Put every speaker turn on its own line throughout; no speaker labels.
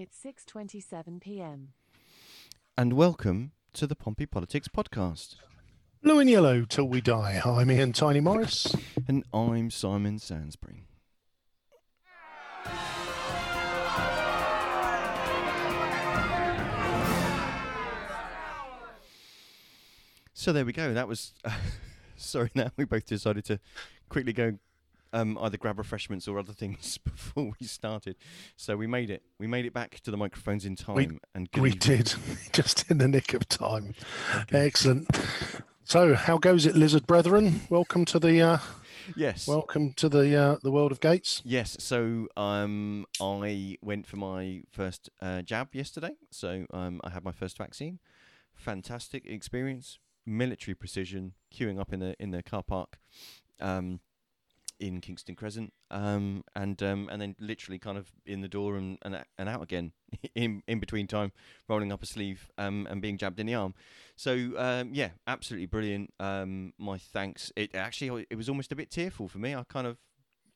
It's 6:27 p.m.
And welcome to the Pompey Politics Podcast.
Blue and yellow till we die. I'm Ian Tiny Morris.
And I'm Simon Sansbury. So there we go. That was. sorry, now we both decided to quickly go um, either grab refreshments or other things before we started. So we made it. We made it back to the microphones in time.
We-
and
We
evening.
did, just in the nick of time. Excellent. So, how goes it, lizard brethren? Welcome to the uh,
Yes.
welcome to the uh, the world of Gates.
Yes, so um, I went for my first uh, jab yesterday. So um, I had my first vaccine. Fantastic experience, military precision, queuing up in the in the car park um, in Kingston Crescent, um, and um, and then literally kind of in the door and and, and out again in in between time, rolling up a sleeve um, and being jabbed in the arm. So um, yeah, absolutely brilliant. Um, my thanks. It actually it was almost a bit tearful for me. I kind of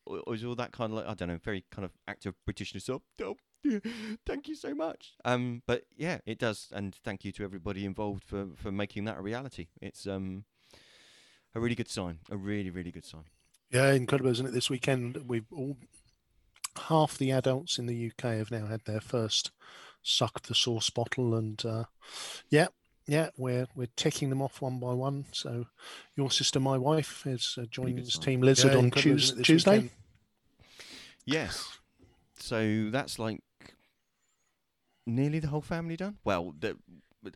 it was all that kind of like I don't know, very kind of act of Britishness up. Oh, yeah, thank you so much. Um, but yeah, it does, and thank you to everybody involved for for making that a reality. It's um a really good sign, a really really good sign.
Yeah, incredible, isn't it? This weekend, we've all half the adults in the UK have now had their first suck the sauce bottle, and uh, yeah, yeah, we're we're ticking them off one by one. So, your sister, my wife, is uh, joining us. Team Lizard
Yeah,
on
incredible,
Tues-
isn't it, this
Tuesday.
Yes, so that's like nearly the whole family done. Well, the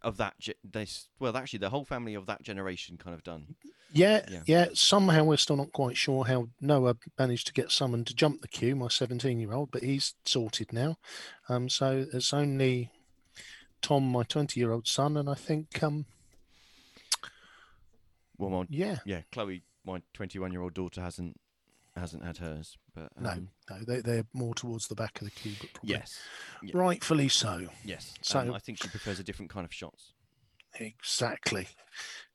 of that ge- this well actually the whole family of that generation kind of done.
Yeah,
Yeah.
yeah, Somehow we're still not quite sure how Noah managed to get summoned to jump the queue, my 17 year old, but he's sorted now. Um, so it's only Tom, my 20 year old son, and I think, um,
Well, my,
yeah,
yeah, Chloe, my twenty-one-year-old daughter hasn't hasn't had hers, but
no,
um,
no, they, they're more towards the back of the queue, but probably
yes, yeah.
rightfully so.
Yes.
So-
um, I think she prefers a different kind of shots.
Exactly,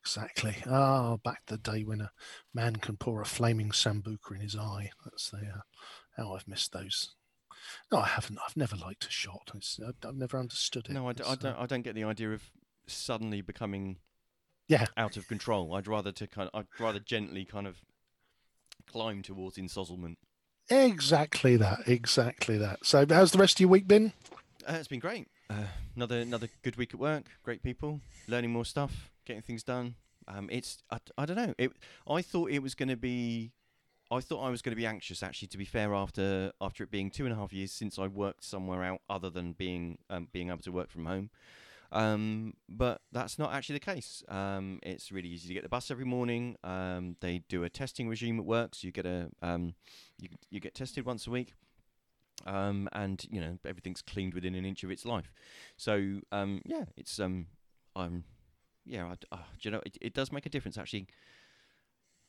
exactly. Ah, back to the day when a man can pour a flaming sambuca in his eye. That's the uh, how I've missed those. No, I haven't. I've never liked a shot. It's, I've, I've never understood it.
No, I, d- I
uh,
don't. I don't get the idea of suddenly becoming
Yeah,
out of control. I'd rather to kind. I'd rather gently kind of climb towards insozzlement.
Exactly that. Exactly that. So, how's the rest of your week been?
Uh, it's been great. Uh, another another good week at work. Great people, learning more stuff, getting things done. Um, it's I, I don't know. It I thought it was going to be. I thought I was going to be anxious. Actually, to be fair, after after it being two and a half years since I worked somewhere out other than being um, being able to work from home. Um, but that's not actually the case. Um, it's really easy to get the bus every morning. Um, they do a testing regime at work, so you get a um, you you get tested once a week um, and you know everything's cleaned within an inch of its life. So um, yeah, it's I'm yeah, I d uh, do you know it, it does make a difference actually.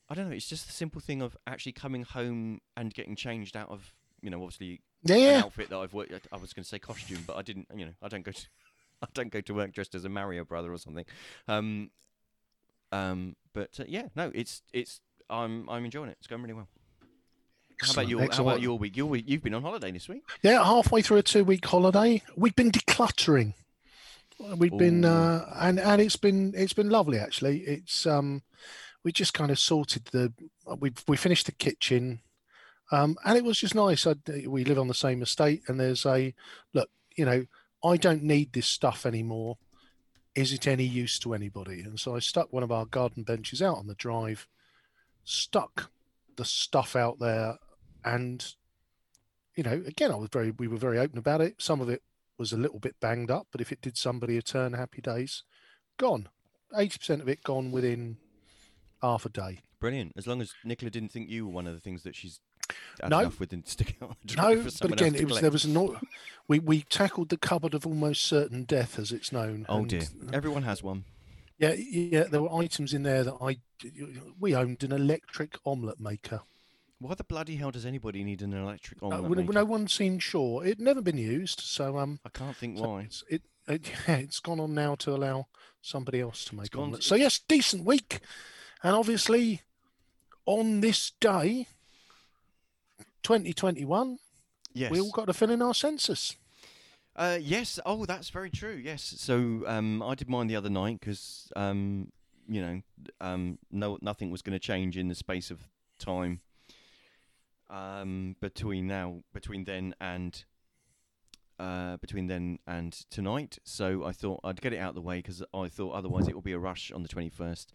I don't know. It's just the simple thing of actually coming home and getting changed out of you know obviously an
Yeah.
outfit that I've worked. I was going to say costume, but I didn't. You know, I don't go to I don't go to work dressed as a Mario brother or something. Um, um, but uh, yeah, no, it's it's I'm I'm enjoying it. It's going really well. How about
Excellent,
your How about your week? Your week. You've been on holiday this week.
Yeah, halfway through a two-week holiday, we've been decluttering. We've been, uh, and and it's been it's been lovely actually. It's um, we just kind of sorted the we we finished the kitchen, um, and it was just nice. I, we live on the same estate, and there's a look. You know, I don't need this stuff anymore. Is it any use to anybody? And so I stuck one of our garden benches out on the drive, stuck the stuff out there, and you know, again, I was very, we were very open about it. Some of it was a little bit banged up, but if it did somebody a turn, happy days, gone. 80% of it gone within half a day.
Brilliant. As long as Nicola didn't think you were one of the things that she's
No.
with and stick it on the
No, but again, it was, there was no, we, we tackled the cupboard of almost certain death as it's known.
Oh
and,
dear. Uh, Everyone has one.
Yeah, yeah, there were items in there that I, we owned an electric omelette maker.
Why the bloody hell does anybody need an electric
Uh,
omelette
no one seemed sure. It'd never been used, so um,
I can't think
So
why.
It's, it, it, yeah, it's gone on now to allow somebody else to make omelets. So yes, decent week, and obviously on this day, 2021,
Yes.
we all got to fill in our census.
Uh, yes. Oh, that's very true. Yes. So um, I did mine the other night because um, you know um, no nothing was going to change in the space of time um, between now between then and uh, between then and tonight. So I thought I'd get it out of the way because I thought otherwise it will be a rush on the 21st,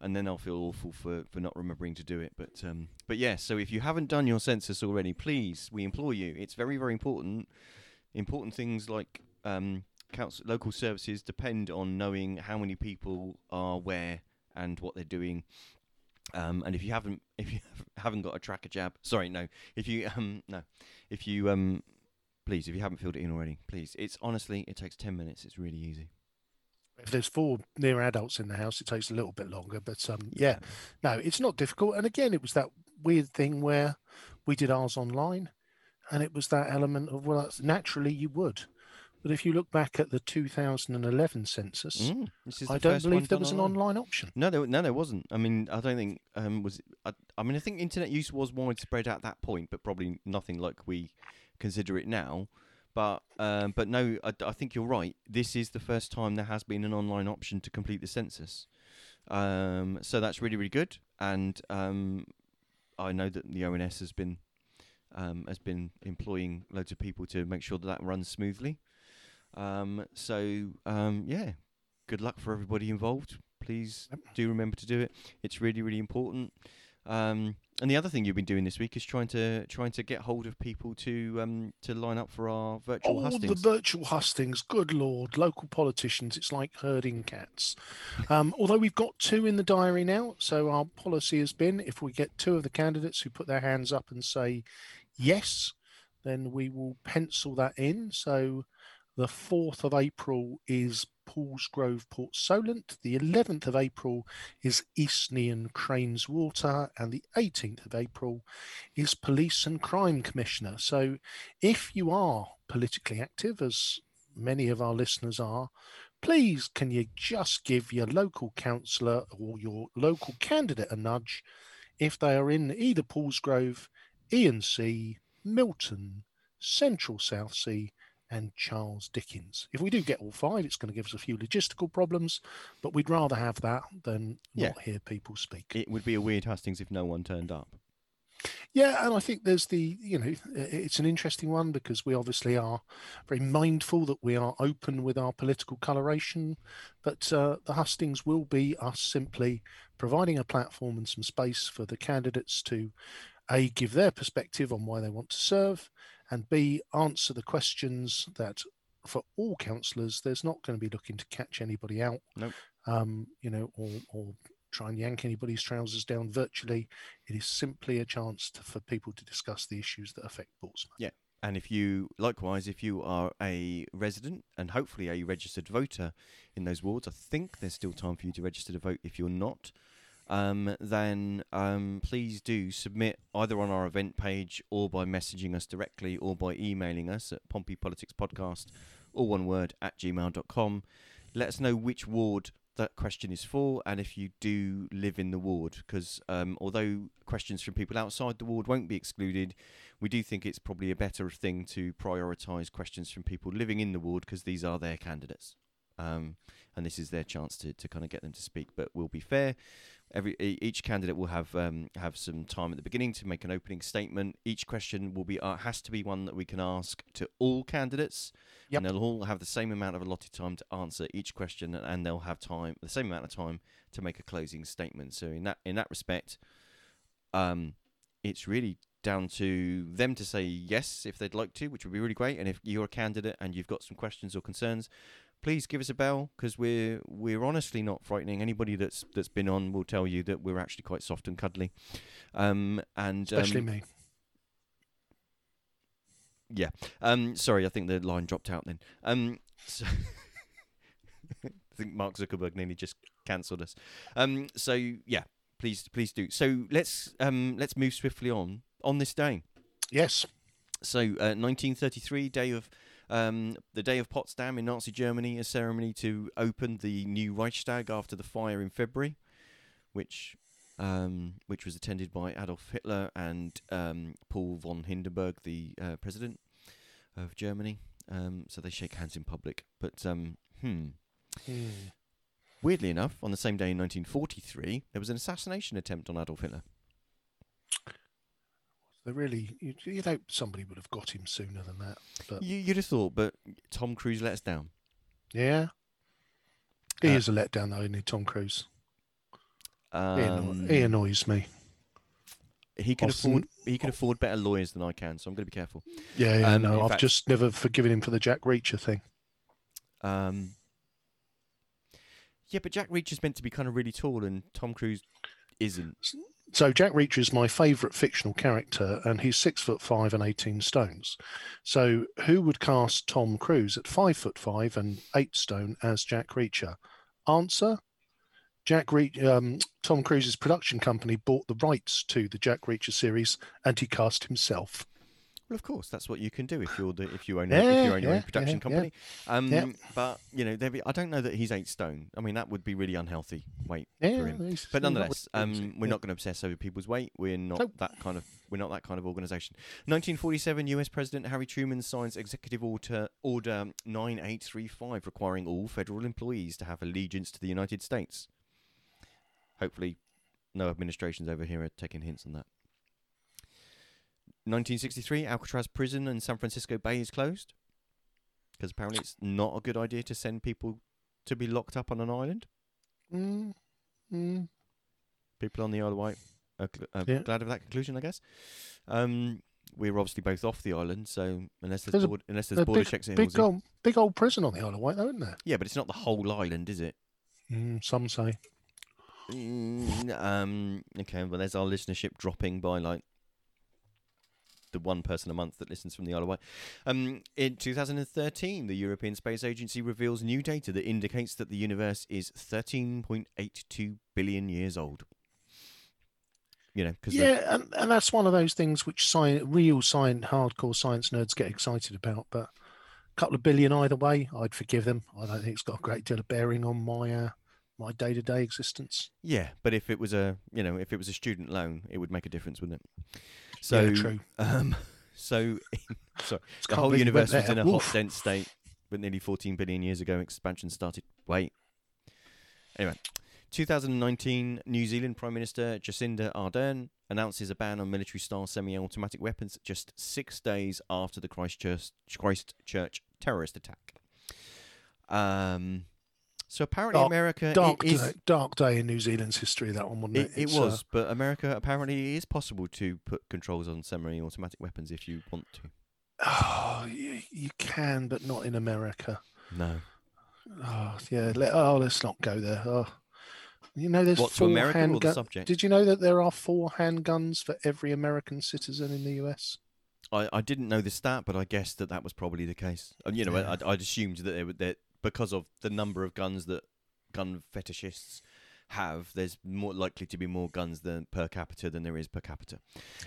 and then I'll feel awful for, for not remembering to do it. But um, but yeah. So if you haven't done your census already, please, we implore you. It's very very important. Important things like um, council, local services depend on knowing how many people are where and what they're doing. Um, and if you haven't, if you haven't got a tracker jab, sorry, no. If you um, no, if you um, please, if you haven't filled it in already, please. It's honestly, it takes ten minutes. It's really easy.
If there's four near adults in the house, it takes a little bit longer. But um, yeah, no, it's not difficult. And again, it was that weird thing where we did ours online, and it was that element of well, that's, naturally you would. But if you look back at the 2011 census,
Mm, this is
I don't believe there was an
online.
online option.
No, there, no, there wasn't. I mean, I don't think um, was. I, I mean, I think internet use was widespread at that point, but probably nothing like we consider it now. But um, but no, I, I think you're right. This is the first time there has been an online option to complete the census. Um, so that's really really good, and um, I know that the ONS has been um, has been employing loads of people to make sure that that runs smoothly. Um, so um, yeah, good luck for everybody involved. Please do remember to do it. It's really, really important. Um, and the other thing you've been doing this week is trying to trying to get hold of people to um, to line up for our virtual
Oh,
hustings.
the virtual hustings. Good lord, local politicians. It's like herding cats. Um, although we've got two in the diary now, so our policy has been if we get two of the candidates who put their hands up and say yes, then we will pencil that in. So the 4th of April is Paulsgrove, Port Solent. The 11th of April is Eastney and Craneswater. And the 18th of April is Police and Crime Commissioner. So if you are politically active, as many of our listeners are, please can you just give your local councillor or your local candidate a nudge if they are in either Paulsgrove, ENC, Milton, Central Southsea, and Charles Dickens. If we do get all five, it's going to give us a few logistical problems, but we'd rather have that than
Yeah.
not hear people speak.
it would be a weird hustings if no one turned up.
Yeah, and I think there's the, you know, it's an interesting one because we obviously are very mindful that we are open with our political coloration, but uh, the hustings will be us simply providing a platform and some space for the candidates to A, give their perspective on why they want to serve, and B, answer the questions that for all councillors, there's not going to be looking to catch anybody out,
Nope.
um, you know, or, or try and yank anybody's trousers down virtually. It is simply a chance to, for people to discuss the issues that affect Portsmouth.
Yeah, and if you, likewise, if you are a resident and hopefully a registered voter in those wards, I think there's still time for you to register to vote if you're not. Um, then um, please do submit either on our event page or by messaging us directly or by emailing us at Pompey Politics Podcast, all one word, at gmail.com. Let us know which ward that question is for and if you do live in the ward because um, although questions from people outside the ward won't be excluded we do think it's probably a better thing to prioritise questions from people living in the ward because these are their candidates. Um, and this is their chance to, to kind of get them to speak. But we'll be fair. Every each candidate will have um, have some time at the beginning to make an opening statement. Each question will be uh, has to be one that we can ask to all candidates,
Yep.
and they'll all have the same amount of allotted time to answer each question, and, and they'll have time the same amount of time to make a closing statement. So in that in that respect, um, it's really down to them to say yes if they'd like to, which would be really great. And if you're a candidate and you've got some questions or concerns, please give us a bell because we're we're honestly not frightening. Anybody that's that's been on will tell you that we're actually quite soft and cuddly. Um, and
Especially
um,
me.
yeah. Um, sorry, I think the line dropped out then. Um, so I think Mark Zuckerberg nearly just cancelled us. Um, so yeah, please, please do. So let's um, let's move swiftly on on this day.
Yes.
So, uh, 1933, day of um, the day of Potsdam in Nazi Germany, a ceremony to open the new Reichstag after the fire in February, which um, which was attended by Adolf Hitler and um, Paul von Hindenburg, the uh, president of Germany. Um, so they shake hands in public. But um, hmm.
Hmm.
Weirdly enough, on the same day in 1943, there was an assassination attempt on Adolf Hitler.
They really, you, you'd hope somebody would have got him sooner than that. But
You, you'd have thought, but Tom Cruise let us down.
yeah, he
Uh,
is a letdown though, isn't he, Tom Cruise? He, anno-
Um,
he annoys me.
he can afford he can afford better lawyers than I can, so I'm going to be careful.
Yeah, yeah,
um,
no, I've
fact-
just never forgiven him for the Jack Reacher thing.
Um, yeah, but Jack Reacher's meant to be kind of really tall, and Tom Cruise isn't.
So Jack Reacher is my favourite fictional character, and he's six foot five and eighteen stones. So who would cast Tom Cruise at five foot five and eight stone as Jack Reacher? Answer: Jack Reach, um, Tom Cruise's production company bought the rights to the Jack Reacher series, and he cast himself.
Well, of course, that's what you can do if you're the if you own a, if you own your own production
yeah,
company. Um,
Yeah.
but you know, there be, I don't know that he's eight stone. I mean, that would be really unhealthy weight
Yeah,
for him. But nonetheless, um, we're
Yeah.
not going to obsess over people's weight. We're not
Nope.
that kind of we're not that kind of organisation. 1947, U.S. President Harry Truman signs Executive Order Order 9835, requiring all federal employees to have allegiance to the United States. Hopefully, no administrations over here are taking hints on that. 1963, Alcatraz prison in San Francisco Bay is closed because apparently it's not a good idea to send people to be locked up on an island.
Mm, mm.
people on the Isle of Wight are gl- are
Yeah.
glad of that conclusion, I guess. Um, we're obviously both off the island, so unless there's,
There's a-
unless there's border
big,
checks at
big old, big old prison on the Isle of Wight, though, isn't there?
yeah, but it's not the whole island, is it?
Mm, some say.
Mm, um, okay, well, there's our listenership dropping by like the one person a month that listens from the Isle of Wight. Um, in 2013, the European Space Agency reveals new data that indicates that the universe is 13.82 billion years old. You know, because
Yeah, and, and that's one of those things which sci- real science, hardcore science nerds get excited about. But a couple of billion either way, I'd forgive them. I don't think it's got a great deal of bearing on my uh, my day to day existence.
Yeah, but if it was a you know if it was a student loan, it would make a difference, wouldn't it? So
yeah, true.
Um, so sorry, the whole
believe you went
universe was in a
Oof.
hot, dense state, but nearly 14 billion years ago, expansion started. Wait. Anyway, 2019, New Zealand Prime Minister Jacinda Ardern announces a ban on military-style semi-automatic weapons just six days after the Christchurch, Christchurch terrorist attack. Um, so apparently,
Dark-
America
Dark,
is.
day, dark day in New Zealand's history. That one, wasn't
It,
it?
it
It's, uh,
was, but America apparently it is possible to put controls on semi-automatic weapons if you want to.
oh, you, you can, but not in America.
No.
Oh, yeah. Let, oh, let's not go there. Oh. You know, there's
What
four
subject?
Did you know that there are four handguns for every American citizen in the US?
I, I didn't know the stat, but I guessed that that was probably the case. And, you know,
Yeah.
I, I'd assumed that they would that because of the number of guns that gun fetishists have, there's more likely to be more guns than per capita than there is per capita.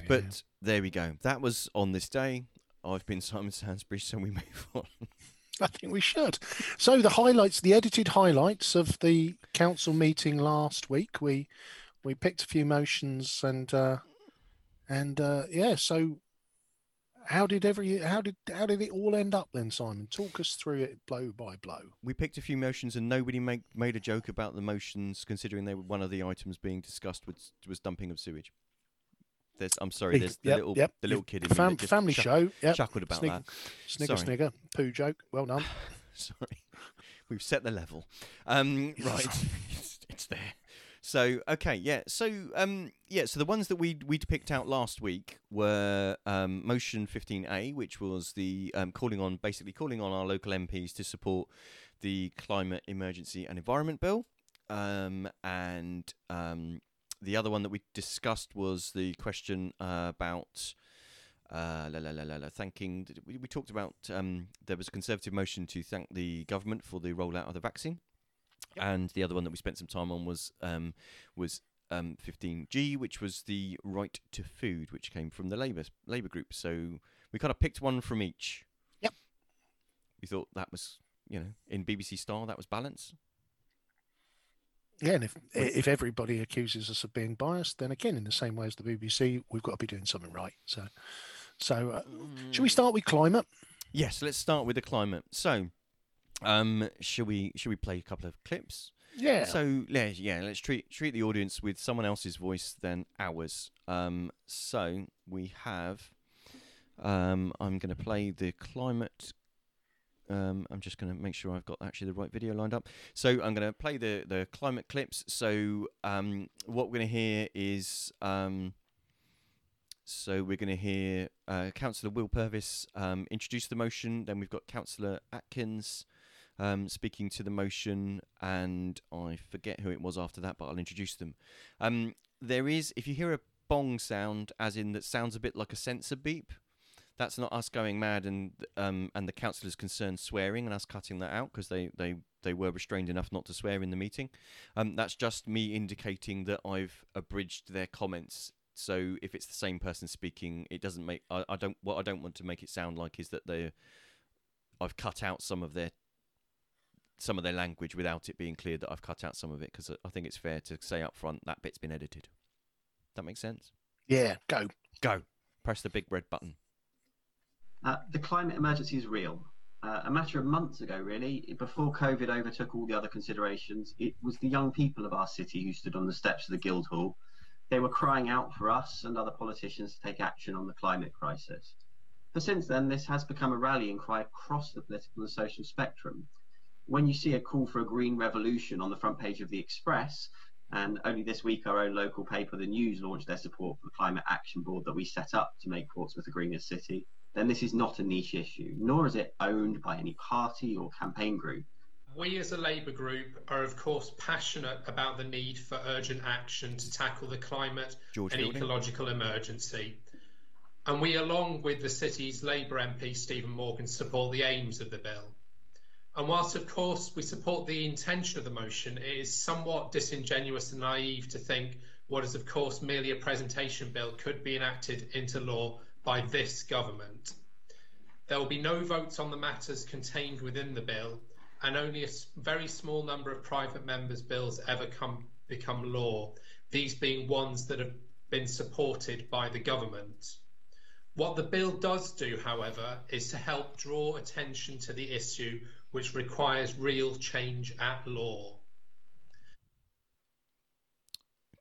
But there we go. That was on this day. I've been Simon Sansbury, so we move on.
I think we should. So the highlights, the edited highlights of the council meeting last week. We we picked a few motions and uh, and uh, yeah. So how did every how did how did it all end up then, Simon? Talk us through it blow by blow.
we picked a few motions and nobody make, made a joke about the motions considering they were one of the items being discussed was was dumping of sewage there's i'm sorry there's the
yep,
little
yep.
the little kid in
Fam- family
chuck-
show. Yep.
chuckled about
Snig-
that
Snigger,
Sorry.
snigger, poo joke. Well done.
sorry we've set the level um right it's, it's there so okay yeah so um yeah so the ones that we we picked out last week were um motion 15a which was the um calling on basically calling on our local mps to support the climate emergency and environment bill um and um the other one that we discussed was the question uh, about uh, la, la, la, la, la, thanking. We, we talked about um, there was a conservative motion to thank the government for the rollout of the vaccine, and the other one that we spent some time on was um, was um, 15G, which was the right to food, which came from the Labour Labour group. So we kind of picked one from each.
Yep.
We thought that was you know in BBC style that was balance.
Yeah, and if if everybody accuses us of being biased, then again, in the same way as the BBC, we've got to be doing something right. So, so uh, should we start with climate?
Yes, let's start with the climate. So, um, should we should we play a couple of clips?
Yeah.
So yeah, yeah, let's treat treat the audience with someone else's voice than ours. Um, so we have. Um, I'm going to play the climate. Um, I'm just going to make sure I've got actually the right video lined up. So I'm going to play the the climate clips. So um, what we're going to hear is. Um, so we're going to hear uh, Councillor Will Purvis um, introduce the motion. Then we've got Councillor Atkins um, speaking to the motion, and I forget who it was after that, but I'll introduce them. Um, there is, if you hear a bong sound, as in that sounds a bit like a sensor beep, that's not us going mad and um, and the councillors concerned swearing and us cutting that out because they, they, they were restrained enough not to swear in the meeting. Um, that's just me indicating that I've abridged their comments. So if it's the same person speaking, it doesn't make I, I don't what I don't want to make it sound like is that they I've cut out some of their some of their language without it being clear that I've cut out some of it because I think it's fair to say up front that bit's been edited. That makes sense.
yeah. Go.
Go. Press the big red button.
Uh, the climate emergency is real. Uh, a matter of months ago, really, before COVID overtook all the other considerations, it was the young people of our city who stood on the steps of the Guildhall. They were crying out for us and other politicians to take action on the climate crisis. But since then, this has become a rallying cry across the political and social spectrum. When you see a call for a green revolution on the front page of the Express, and only this week our own local paper, The News, launched their support for the Climate Action Board that we set up to make Portsmouth a greener city, then this is not a niche issue, nor is it owned by any party or campaign group.
We as a Labour group are, of course, passionate about the need for urgent action to tackle the climate
George
and
Fielding.
ecological emergency. And we, along with the city's Labour MP Stephen Morgan, support the aims of the bill. And whilst, of course, we support the intention of the motion, it is somewhat disingenuous and naive to think what is, of course, merely a presentation bill could be enacted into law by this government. There will be no votes on the matters contained within the bill, and only a very small number of private members' bills ever come become law, these being ones that have been supported by the government. What the bill does do, however, is to help draw attention to the issue which requires real change at law.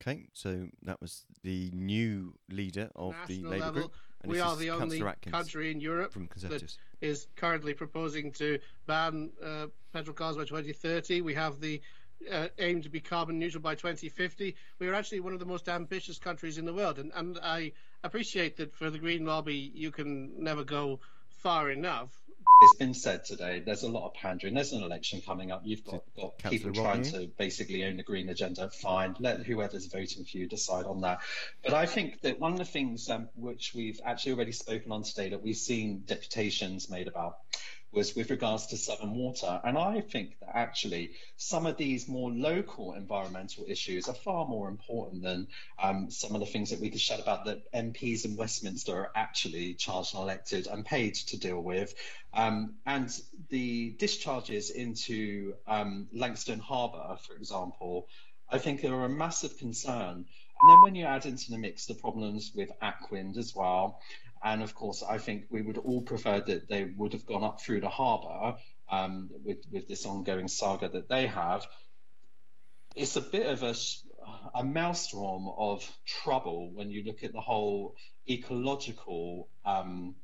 Okay, so that was the new leader of the Labour
level,
group. and
we are
is
the only
Atkins
country in Europe
from Conservatives.
is currently proposing to ban uh, petrol cars by 2030. We have the uh, aim to be carbon neutral by 2050. We are actually one of the most ambitious countries in the world, and, and I appreciate that for the Green Lobby, you can never go far enough.
It's been said today. There's a lot of pandering. There's an election coming up. You've got, got people trying to basically own the green agenda. Fine, let whoever's voting for you decide on that. But I think that one of the things um, which we've actually already spoken on today that we've seen deputations made about was with regards to Southern Water. And I think that actually some of these more local environmental issues are far more important than um, some of the things that we could shout about that MPs in Westminster are actually charged and elected and paid to deal with. Um, and the discharges into um, Langstone Harbour, for example, I think are a massive concern. And then when you add into the mix the problems with Aquind as well, and of course, I think we would all prefer that they would have gone up through the harbour um, with, with this ongoing saga that they have. It's a bit of a, a maelstrom of trouble when you look at the whole ecological um,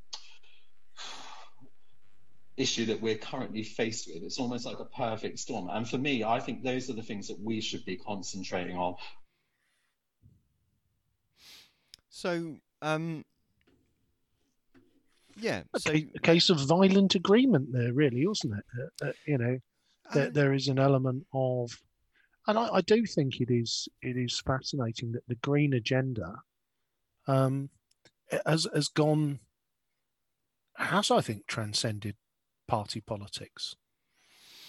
issue that we're currently faced with. It's almost like a perfect storm. And for me, I think those are the things that we should be concentrating on.
So, um, yeah. So,
a, a case of violent agreement there, really, wasn't it? Uh, uh, you know, there,
uh,
there is an element of, and I, I do think it is it is fascinating that the green agenda um, has has gone has I think transcended party politics.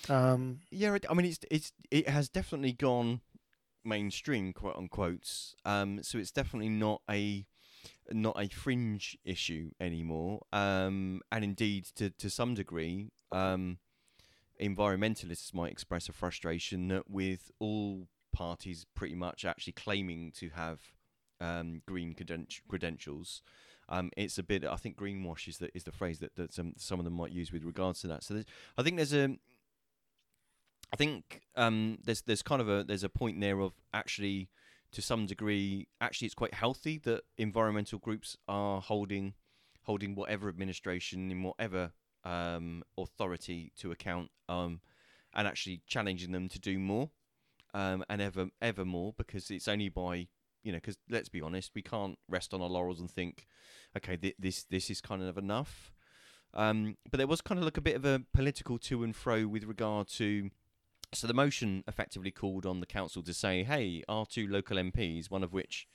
Um,
yeah. I mean, it's it's it has definitely gone mainstream, quote unquote. Um, so it's definitely not a not a fringe issue anymore. Um, and indeed, to to some degree, um, environmentalists might express a frustration that with all parties pretty much actually claiming to have um, green creden- credentials, Um, it's a bit. I think greenwash is the is the phrase that that some some of them might use with regards to that. So I think there's a. I think um, there's there's kind of a there's a point there of actually to some degree actually it's quite healthy that environmental groups are holding holding whatever administration in whatever um, authority to account um, and actually challenging them to do more um, and ever ever more because it's only by you know because let's be honest we can't rest on our laurels and think okay th- this this is kind of enough. Um, but there was kind of like a bit of a political to and fro with regard to so the motion effectively called on the council to say hey our two local MPs one of which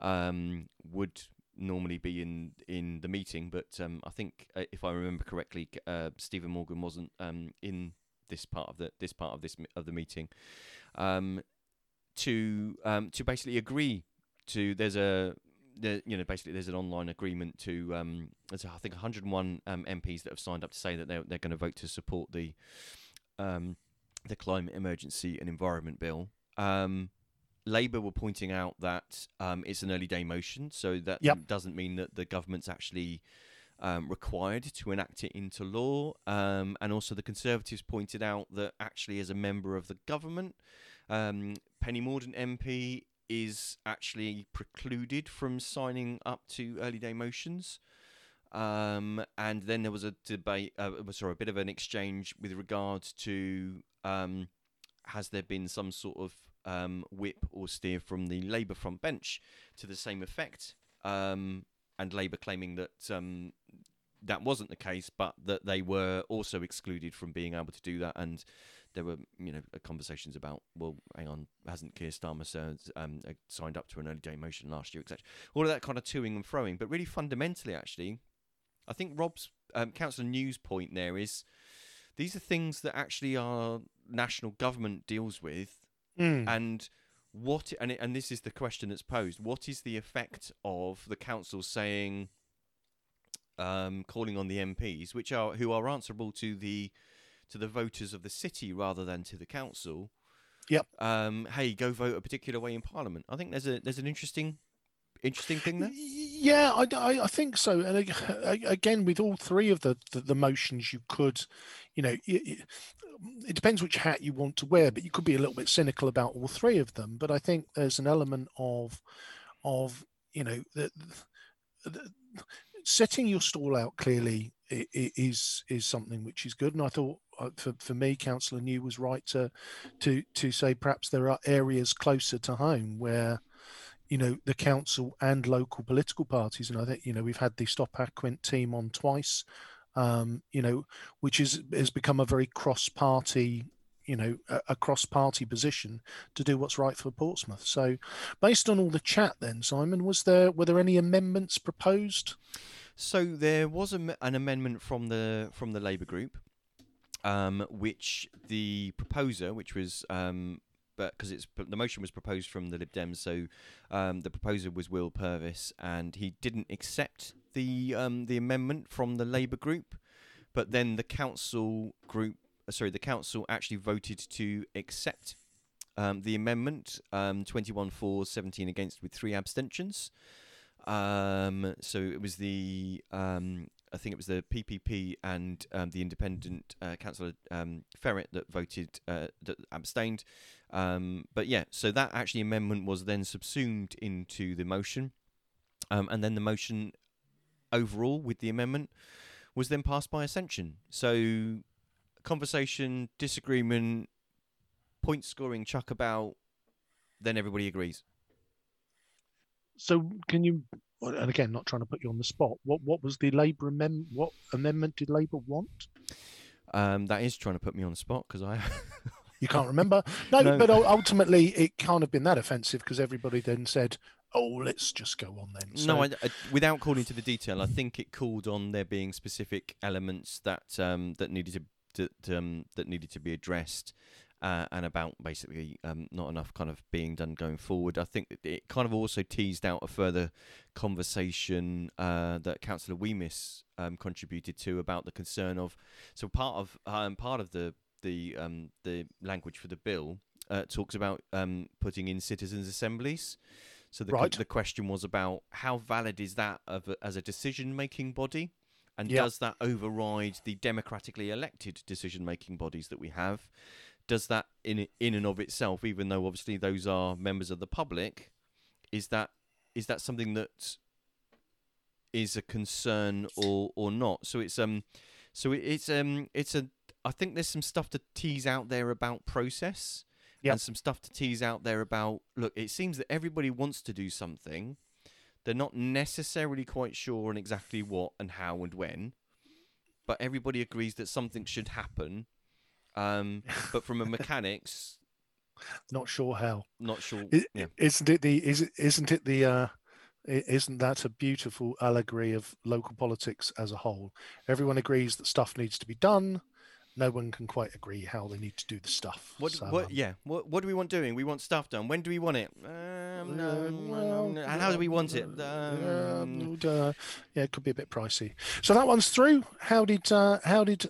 um, would normally be in in the meeting but um, I think uh, if I remember correctly uh, Stephen Morgan wasn't um, in this part of the this part of this of the meeting. Um, to um, to basically agree to there's a there, you know basically there's an online agreement to um, there's I think 101 um, MPs that have signed up to say that they're they're going to vote to support the um, the climate emergency and environment bill. Um, Labour were pointing out that um, it's an early day motion, so that
Yep.
doesn't mean that the government's actually um, required to enact it into law. Um, and also, the Conservatives pointed out that actually, as a member of the government, um, Penny Mordaunt MP is actually precluded from signing up to early day motions. Um, and then there was a debate, uh, sorry, a bit of an exchange with regards to um, has there been some sort of um, whip or steer from the Labour front bench to the same effect? Um, and Labour claiming that um, that wasn't the case, but that they were also excluded from being able to do that. And there were, you know, conversations about, well, hang on, hasn't Keir Starmer um, uh, signed up to an early day motion last year, etc. All of that kind of toing and froing, but really fundamentally, actually, I think Rob's um, Councillor New's point there is these are things that actually our national government deals with
Mm.
and what and it, and this is the question that's posed what is the effect of the council saying um, calling on the MPs which are who are answerable to the to the voters of the city rather than to the council
Yep.
um, hey go vote a particular way in parliament i think there's a there's an interesting interesting thing there
Yeah, I, I, I think so. And again, with all three of the, the, the motions, you could, you know, y- it depends which hat you want to wear, but you could be a little bit cynical about all three of them. But I think there's an element of, of you know, the, the, setting your stall out clearly is is something which is good. And I thought uh, for, for me, Councillor New was right to to to say perhaps there are areas closer to home where you know the council and local political parties and i think you know we've had the stop Aquind team on twice um you know which is has become a very cross party you know a, a cross party position to do what's right for portsmouth. So based on all the chat then simon was there were there any amendments proposed?
So there was a, an amendment from the from the Labour group, um, which the proposer, which was um, but because it's the motion was proposed from the Lib Dems, so um, the proposer was Will Purvis, and he didn't accept the um, the amendment from the Labour group, but then the council group, uh, sorry, the council actually voted to accept um, the amendment, um, 21 for, 17 against, with three abstentions. Um, so it was the um, I think it was the PPP and um, the independent uh, councillor um, Ferret that voted uh, that abstained. Um, but yeah, so that actually amendment was then subsumed into the motion, um, and then the motion overall with the amendment was then passed by ascension. So conversation, disagreement, point scoring, chuck about, then everybody agrees.
so can you and again not trying to put you on the spot what what was the labor amendment what amendment did labor want
Um, that is trying to put me on the spot because I
You can't remember? No,
No.
but ultimately it can't have been that offensive because everybody then said, "Oh, let's just go on then." So,
no, I, I- without calling to the detail, I think it called on there being specific elements that um, that needed to, to um, that needed to be addressed, uh, and about basically um, not enough kind of being done going forward. I think that it kind of also teased out a further conversation uh, that Councillor Wemyss um, contributed to about the concern of so part of um, part of the the um, the language for the bill uh, talks about um, putting in citizens' assemblies. So the
Right.
the question was about how valid is that of a, as a decision-making body, and
Yeah.
does that override the democratically elected decision-making bodies that we have? Does that in in and of itself, even though obviously those are members of the public, is that is that something that is a concern or or not? So it's um, so it, it's um, it's a. I think there's some stuff to tease out there about process,
Yep.
and some stuff to tease out there about. Look, it seems that everybody wants to do something. They're not necessarily quite sure on exactly what and how and when, but everybody agrees that something should happen. Um, but from a mechanics,
Not sure how.
not sure.
I-
yeah.
Isn't it the is it isn't it the uh isn't that a beautiful allegory of local politics as a whole? Everyone agrees that stuff needs to be done. No one can quite agree how they need to do the stuff.
What?
So,
what?
um,
Yeah. What? What do we want doing? We want stuff done. When do we want it? Um, no,
well,
no, and how do we want it? Um,
uh, yeah, it could be a bit pricey. So that one's through. How did uh, how did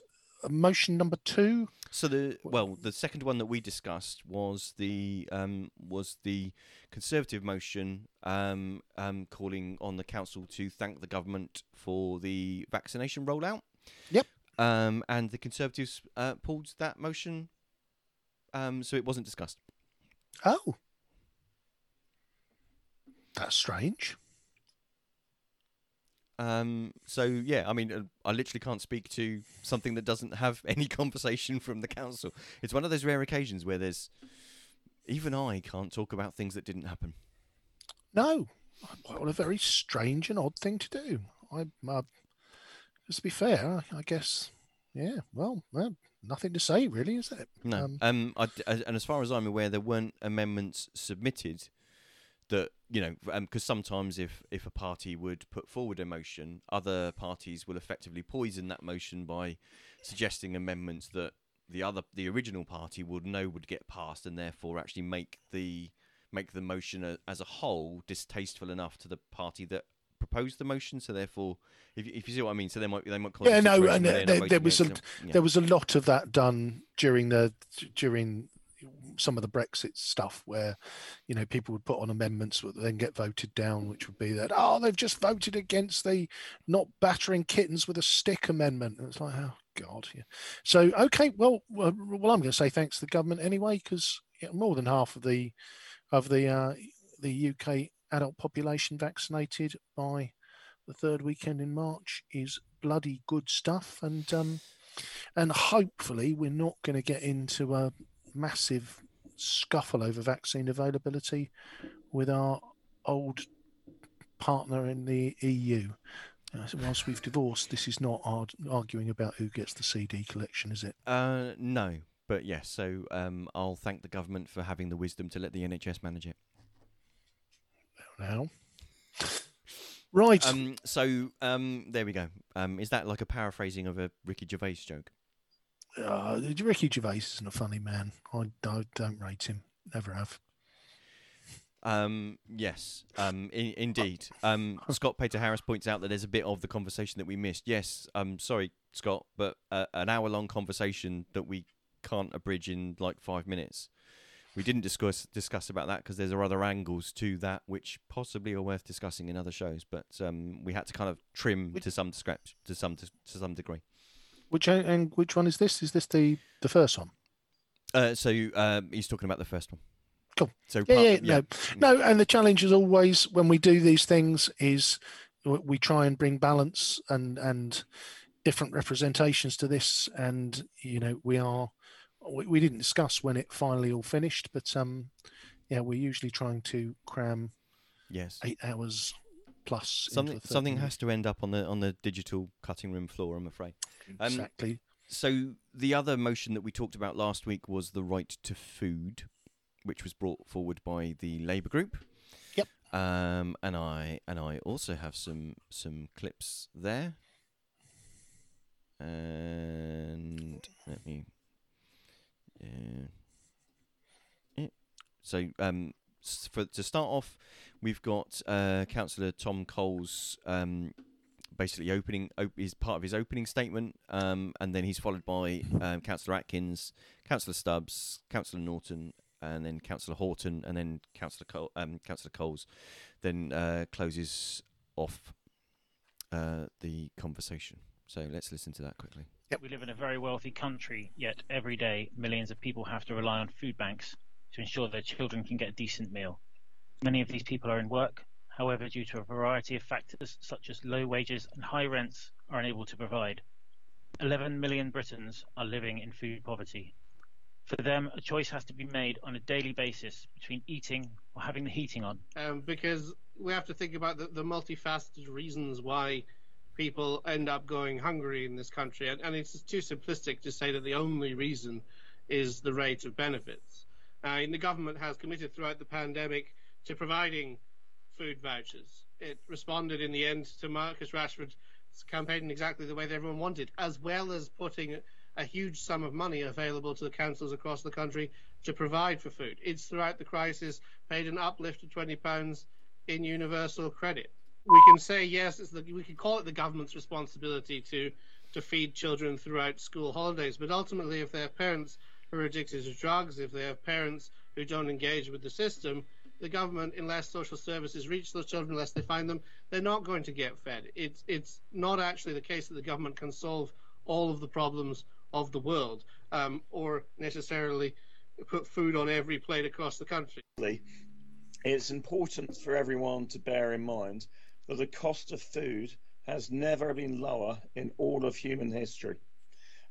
motion number two?
So the well, the second one that we discussed was the um, was the Conservative motion um, um, calling on the council to thank the government for the vaccination rollout.
Yep.
Um, and the Conservatives uh, pulled that motion, um, so it wasn't discussed.
Oh, that's strange.
Um, so yeah, I mean, uh, I literally can't speak to something that doesn't have any conversation from the council. It's one of those rare occasions where there's even I can't talk about things that didn't happen.
No, what a very strange and odd thing to do. I, uh, just to be fair, I, I guess, yeah. Well, well, nothing to say really, is it?
No.
Um,
Um, I and as far as I'm aware, there weren't amendments submitted that you know, because sometimes if if a party would put forward a motion, other parties will effectively poison that motion by suggesting amendments that the other the original party would know would get passed, and therefore actually make the make the motion a, as a whole distasteful enough to the party that proposed the motion. So therefore, if you- if you see what I mean, so they might they might a
Yeah, no, and there-
up
there was a-
Yeah.
There was a lot of that done during the during some of the Brexit stuff, where you know people would put on amendments that then get voted down, which would be that oh they've just voted against the not battering kittens with a stick amendment, and it's like oh god, yeah. So okay, well, well, well I'm going to say thanks to the government anyway, because more than half of the of the uh, the UK adult population vaccinated by the third weekend in March is bloody good stuff, and um, and hopefully we're not going to get into a massive scuffle over vaccine availability with our old partner in the EU. Uh, whilst we've divorced, this is not ar- arguing about who gets the CD collection, is it?
Uh, no, but yes. So um, I'll thank the government for having the wisdom to let the NHS manage it.
Now, right.
Um, so um, there we go. Um, is that like a paraphrasing of a Ricky Gervais joke?
uh, Ricky Gervais isn't a funny man. I, I don't rate him. Never have.
Um, yes, um, I- indeed. Um, Scott Peter Harris points out that there's a bit of the conversation that we missed. Yes, I'm sorry, Scott, but uh, an hour-long conversation that we can't abridge in like five minutes. We didn't discuss discuss about that because there's other angles to that which possibly are worth discussing in other shows. But um, we had to kind of trim
Which-
to some descript to some to some degree.
Which and which one is this? Is this the the first one?
Uh, so um, he's talking about the first one.
Cool.
So
Yeah,
part-
yeah, no, no. And the challenge is always when we do these things is we try and bring balance and and different representations to this. And you know, we are we, we didn't discuss when it finally all finished, but um, yeah, we're usually trying to cram
yes.
eight hours plus.
Something
a 30
something has to end up on the on the digital cutting room floor. I'm afraid. um,
exactly.
So the other motion that we talked about last week was the right to food, which was brought forward by the Labour group.
Yep.
Um, and I and I also have some some clips there. And let me. Yeah. So um, for to start off, we've got uh, Councillor Tom Cole's um, basically opening op- is part of his opening statement, um, and then he's followed by um, Councillor Atkins, Councillor Stubbs, Councillor Norton, and then Councillor Horton, and then Councillor um, Councillor Coles, then uh, closes off uh, the conversation. So let's listen to that quickly.
We live in a very wealthy country, yet every day millions of people have to rely on food banks to ensure their children can get a decent meal. Many of these people are in work, however, due to a variety of factors such as low wages and high rents, are unable to provide. 11 million Britons are living in food poverty. For them, a choice has to be made on a daily basis between eating or having the heating on.
um, because we have to think about the, the multifaceted reasons why people end up going hungry in this country, and, and it's too simplistic to say that the only reason is the rate of benefits. Uh, and the government has committed throughout the pandemic to providing food vouchers. It responded in the end to Marcus Rashford's campaign in exactly the way that everyone wanted, as well as putting a huge sum of money available to the councils across the country to provide for food. It's throughout the crisis paid an uplift of £20 in universal credit. We can say yes, it's the, we can call it the government's responsibility to to feed children throughout school holidays, but ultimately, if have parents are addicted to drugs, if they have parents who don't engage with the system, the government, unless social services reach those children, unless they find them, they're not going to get fed. It's it's not actually the case that the government can solve all of the problems of the world, um, or necessarily put food on every plate across the country.
it's important for everyone to bear in mind that the cost of food has never been lower in all of human history.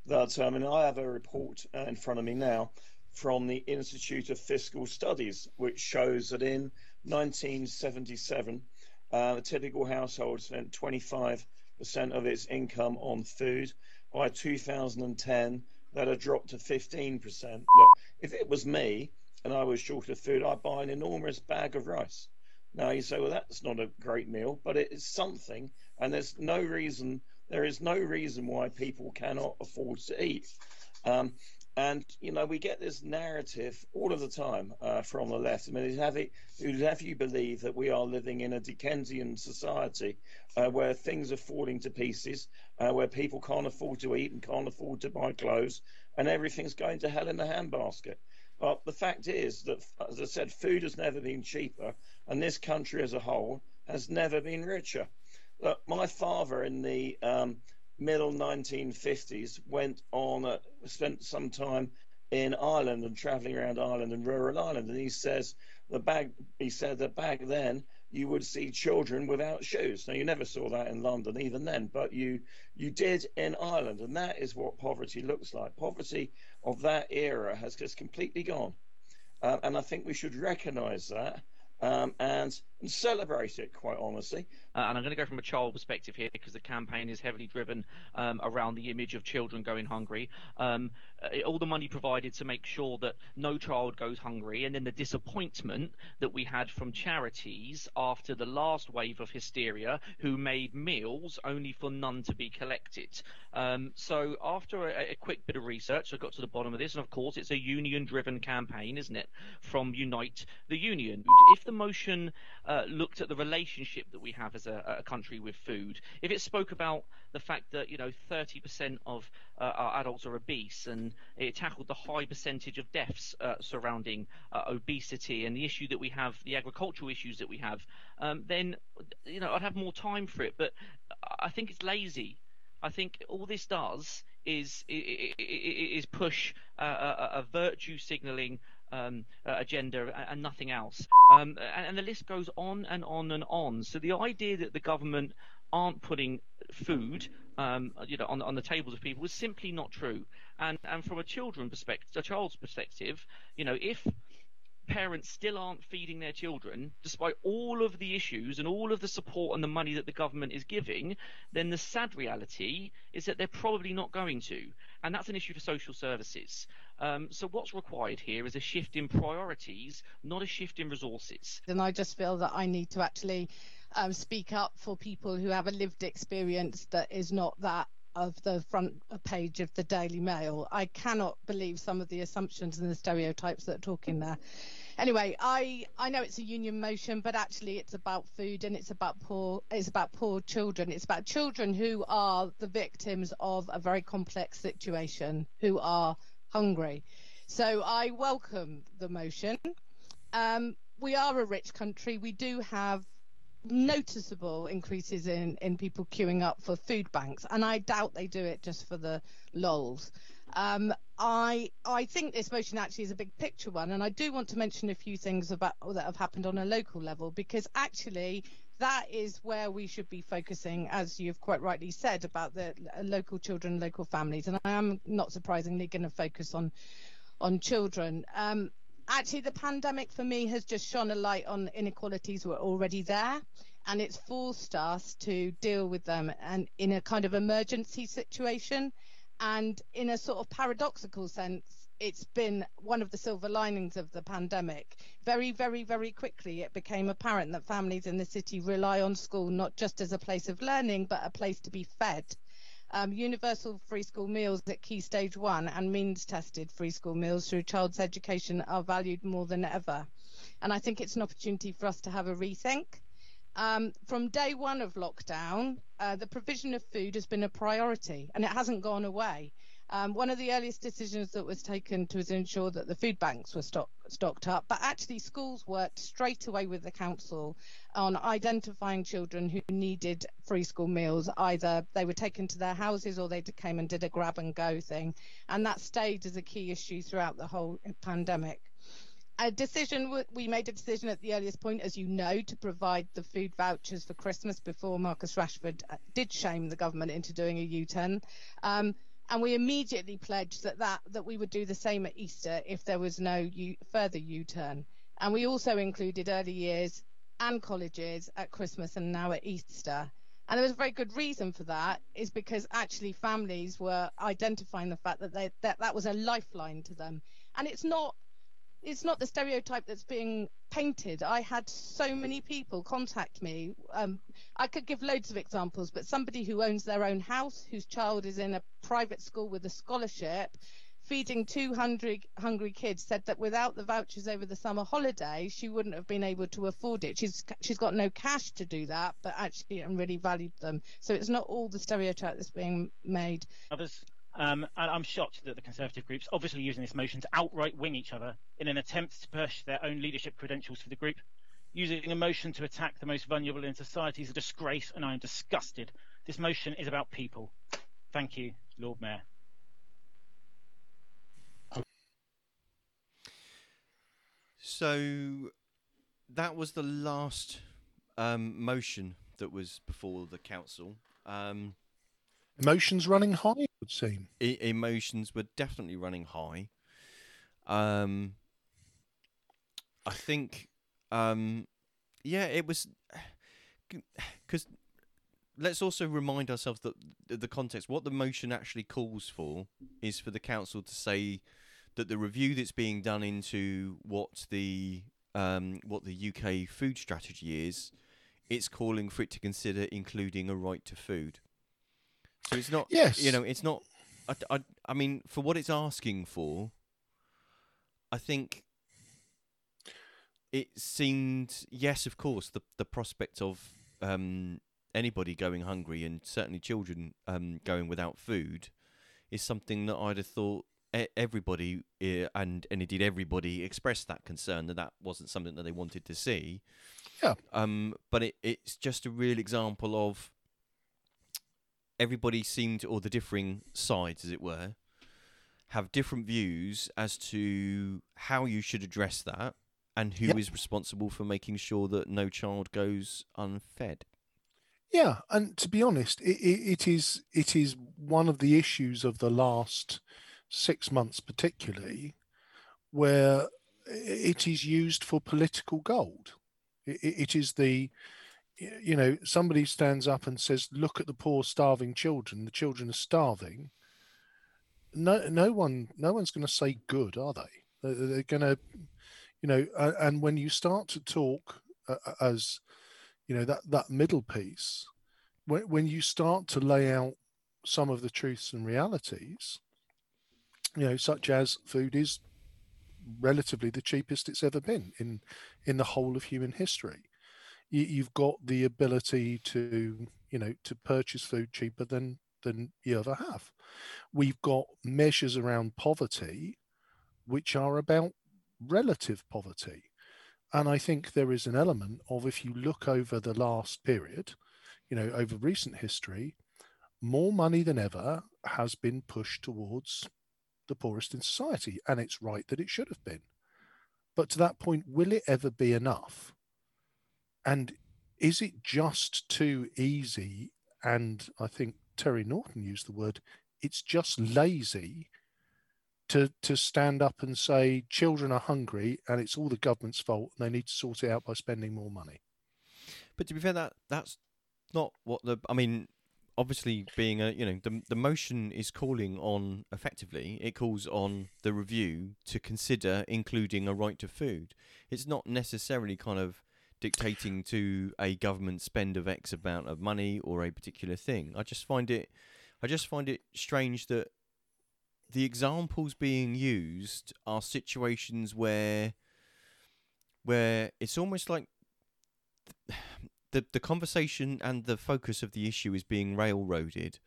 That I mean, I have a report uh, in front of me now from the Institute of Fiscal Studies, which shows that in 1977, uh, a typical household spent 25% of its income on food. By 2010, that had dropped to 15%. Look, if it was me and I was short of food, I'd buy an enormous bag of rice. Now you say, well, that's not a great meal, but it is something, and there's no reason. There is no reason why people cannot afford to eat. Um, and you know, we get this narrative all of the time uh, from the left. I mean, it'd have, it, it'd have you believe that we are living in a Dickensian society uh, where things are falling to pieces, uh, where people can't afford to eat and can't afford to buy clothes, and everything's going to hell in a handbasket. But the fact is that, as I said, food has never been cheaper, and this country as a whole has never been richer. Look, my father in the um, middle 1950s went on, uh, spent some time in Ireland and travelling around Ireland and rural Ireland, and he says the bag. He said that back then you would see children without shoes. Now you never saw that in London even then, but you you did in Ireland, and that is what poverty looks like. Poverty of that era has just completely gone, uh, and I think we should recognise that um, and, and celebrate it. Quite honestly,
Uh, and I'm going to go from a child perspective here because the campaign is heavily driven um, around the image of children going hungry. Um, uh, all the money provided to make sure that no child goes hungry, and then the disappointment that we had from charities after the last wave of hysteria, who made meals only for none to be collected. Um, so after a, a quick bit of research, I got to the bottom of this, and of course, it's a union-driven campaign, isn't it? From Unite the Union. If the motion uh, looked at the relationship that we have as a, a country with food, if it spoke about the fact that you know 30% of uh, our adults are obese, and it tackled the high percentage of deaths uh, surrounding uh, obesity and the issue that we have, the agricultural issues that we have, um, then you know I'd have more time for it. But I think it's lazy. I think all this does is is push a, a, a virtue signalling um, uh, agenda and, nothing else. Um, and, and the list goes on and on and on. So the idea that the government aren't putting food, um, you know, on, on the tables of people is simply not true. And and from a children perspective, a child's perspective, you know, if parents still aren't feeding their children, despite all of the issues and all of the support and the money that the government is giving, then the sad reality is that they're probably not going to. And that's an issue for social services. Um, so what's required here is a shift in priorities, not a shift in resources.
And I just feel that I need to actually um, speak up for people who have a lived experience that is not that of the front page of the Daily Mail. I cannot believe some of the assumptions and the stereotypes that are talking there. Anyway, I I know it's a union motion, but actually it's about food and it's about poor it's about poor children. It's about children who are the victims of a very complex situation, who are hungry. So I welcome the motion. Um, we are a rich country. We do have noticeable increases in, in people queuing up for food banks, and I doubt they do it just for the lols. Um, I I think this motion actually is a big picture one, and I do want to mention a few things about that have happened on a local level because actually that is where we should be focusing, as you've quite rightly said about the local children, local families, and I am not surprisingly going to focus on on children. Um, actually, the pandemic for me has just shone a light on inequalities were already there, and it's forced us to deal with them and in a kind of emergency situation. And in a sort of paradoxical sense, it's been one of the silver linings of the pandemic. Very, very, very quickly, it became apparent that families in the city rely on school not just as a place of learning, but a place to be fed. Um, universal free school meals at key stage one and means tested free school meals through child's education are valued more than ever. And I think it's an opportunity for us to have a rethink. Um, from day one of lockdown, uh, the provision of food has been a priority and it hasn't gone away. Um, one of the earliest decisions that was taken to was to ensure that the food banks were stock, stocked up, but actually schools worked straight away with the council on identifying children who needed free school meals. Either they were taken to their houses or they came and did a grab and go thing, and that stayed as a key issue throughout the whole pandemic. A decision we made a decision at the earliest point as you know to provide the food vouchers for christmas before marcus rashford uh, did shame the government into doing a u-turn. Um, and we immediately pledged that, that that we would do the same at easter if there was no U, further u-turn. And we also included early years and colleges at christmas and now at easter. And there was a very good reason for that is because actually families were identifying the fact that they, that, that was a lifeline to them. And it's not it's not the stereotype that's being painted. I had so many people contact me. Um, I could give loads of examples, but somebody who owns their own house, whose child is in a private school with a scholarship, feeding 200 hungry kids, said that without the vouchers over the summer holiday, she wouldn't have been able to afford it. She's she's got no cash to do that, but actually and really valued them. So it's not all the stereotype that's being made.
Others um, and I'm shocked that the Conservative groups obviously using this motion to outright wing each other in an attempt to push their own leadership credentials for the group. Using a motion to attack the most vulnerable in society is a disgrace, and I am disgusted. This motion is about people. Thank you, Lord Mayor.
So that was the last um, motion that was before the council. Um,
Emotions running high, it would seem.
E- emotions were definitely running high. Um, I think, um, yeah, it was because let's also remind ourselves that the context, what the motion actually calls for, is for the council to say that the review that's being done into what the um, what the UK food strategy is, it's calling for it to consider including a right to food. So it's not.
Yes.
You know, it's not. I, I, I mean, for what it's asking for, I think it seemed. Yes, of course, the the prospect of um, anybody going hungry and certainly children um, going without food is something that I'd have thought everybody uh, and and indeed everybody expressed that concern that that wasn't something that they wanted to see.
Yeah.
Um. But it, it's just a real example of everybody seemed, or the differing sides, as it were, have different views as to how you should address that and who
Yep.
is responsible for making sure that no child goes unfed.
Yeah, and to be honest, it, it, it is it is one of the issues of the last six months, particularly, where it is used for political gold. It, it it is the you know somebody stands up and says, "Look at the poor, starving children. The children are starving." No, no one, no one's going to say good, are they? They're, going to, you know, and when you start to talk as you know that that middle piece when, when you start to lay out some of the truths and realities you know such as food is relatively the cheapest it's ever been in in the whole of human history you, you've got the ability to you know to purchase food cheaper than than you ever have we've got measures around poverty which are about relative poverty. And I think there is an element of if you look over the last period, you know, over recent history, more money than ever has been pushed towards the poorest in society. And it's right that it should have been. But to that point, will it ever be enough? And is it just too easy? And I think Terry Norton used the word, it's just lazy to to stand up and say children are hungry and it's all the government's fault and they need to sort it out by spending more money.
But to be fair, that that's not what the. I mean, obviously, being a you know the the motion is calling on effectively. It calls on the review to consider including a right to food. It's not necessarily kind of dictating to a government spend of X amount of money or a particular thing. I just find it, I just find it strange that the examples being used are situations where, where it's almost like the the conversation and the focus of the issue is being railroaded,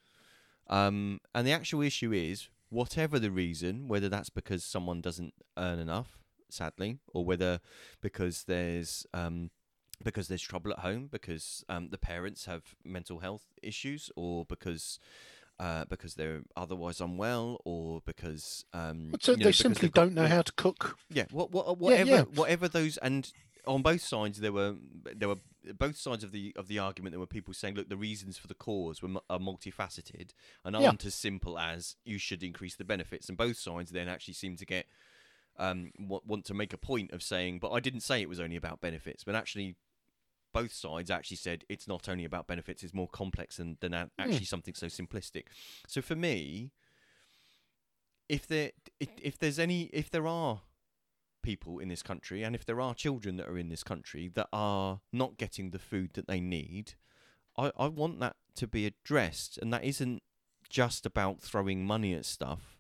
um, and the actual issue is whatever the reason, whether that's because someone doesn't earn enough, sadly, or whether because there's um, because there's trouble at home, because um, the parents have mental health issues, or because uh, because they're otherwise unwell, or because um,
so
you know,
they
because
simply
got-
don't know how to cook.
Yeah, what, what, whatever,
yeah.
whatever those, and on both sides there were there were both sides of the of the argument. There were people saying, look, the reasons for the cause were are multifaceted and aren't as simple as you should increase the benefits. And both sides then actually seem to get um want to make a point of saying, but I didn't say it was only about benefits, but actually both sides actually said it's not only about benefits; it's more complex than than a- hmm. actually something so simplistic. So for me, if there if, if there's any if there are people in this country and if there are children that are in this country that are not getting the food that they need, I, I want that to be addressed and that isn't just about throwing money at stuff,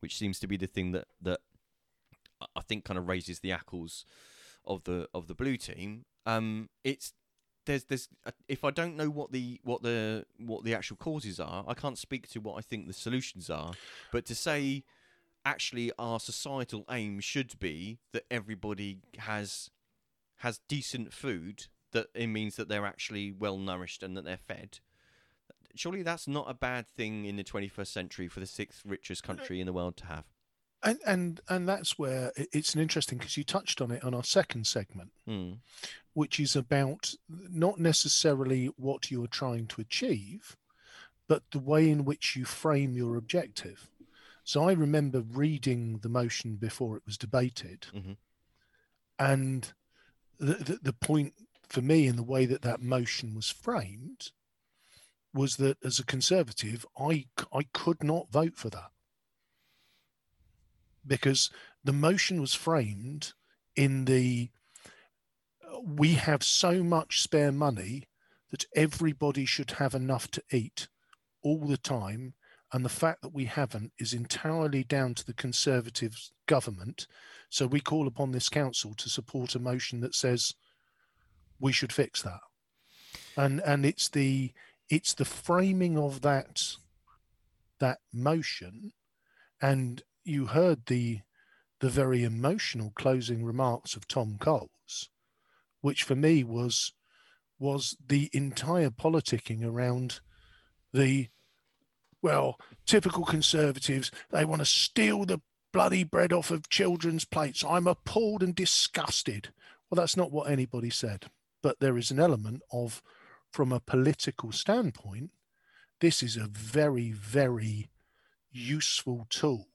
which seems to be the thing that, that I- I think kind of raises the ackles of the of the blue team. Um, it's there's there's uh, if I don't know what the what the what the actual causes are, I can't speak to what I think the solutions are. But to say actually our societal aim should be that everybody has has decent food that it means that they're actually well nourished and that they're fed surely that's not a bad thing in the 21st century for the sixth richest country in the world to have
And and and that's where it's an interesting because you touched on it on our second segment,
Hmm.
which is about not necessarily what you are trying to achieve, but the way in which you frame your objective. So I remember reading the motion before it was debated,
Mhm.
and the, the the point for me in the way that that motion was framed was that as a conservative, i i could not vote for that because the motion was framed in the we have so much spare money that everybody should have enough to eat all the time and the fact that we haven't is entirely down to the conservative government. So we call upon this council to support a motion that says we should fix that. And and it's the it's the framing of that that motion and you heard the the very emotional closing remarks of Tom Coles, which for me was was the entire politicking around the well, typical conservatives, they want to steal the bloody bread off of children's plates. I'm appalled and disgusted. Well, that's not what anybody said. But there is an element of, from a political standpoint, this is a very, very useful tool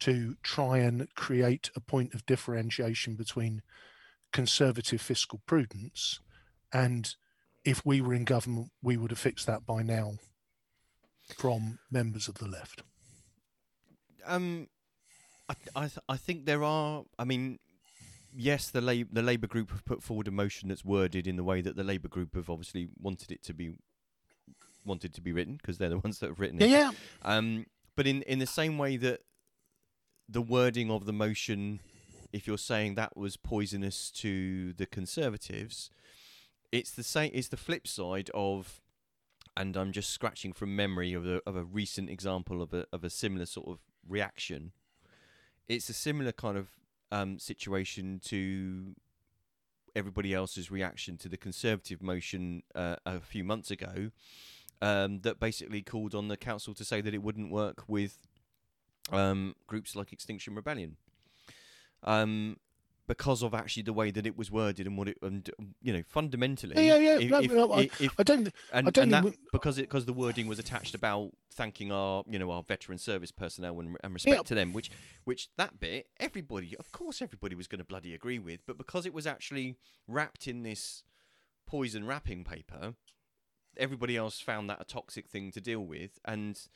to try and create a point of differentiation between conservative fiscal prudence and if we were in government, we would have fixed that by now from members of the left.
um i i, th- I think there are i mean yes the La- the labor group have put forward a motion that's worded in the way that the labor group have obviously wanted it to be wanted to be written because they're the ones that have written it
Yeah, yeah.
Um, but in in the same way that the wording of the motion, if you're saying that was poisonous to the Conservatives, it's the same. It's the flip side of, and I'm just scratching from memory of a of a recent example of a of a similar sort of reaction. it's a similar kind of um, situation to everybody else's reaction to the Conservative motion uh, a few months ago um, that basically called on the council to say that it wouldn't work with um, groups like Extinction Rebellion. Um, because of actually the way that it was worded and what it and you know fundamentally
Yeah, yeah,
if-
no,
if-
no, I-
if-
I don't-
and,
I don't
and that,
even-
because it because the wording was attached about thanking our you know our veteran service personnel and, and respect
Yeah.
to them which which that bit everybody of course everybody was going to bloody agree with but because it was actually wrapped in this poison wrapping paper everybody else found that a toxic thing to deal with and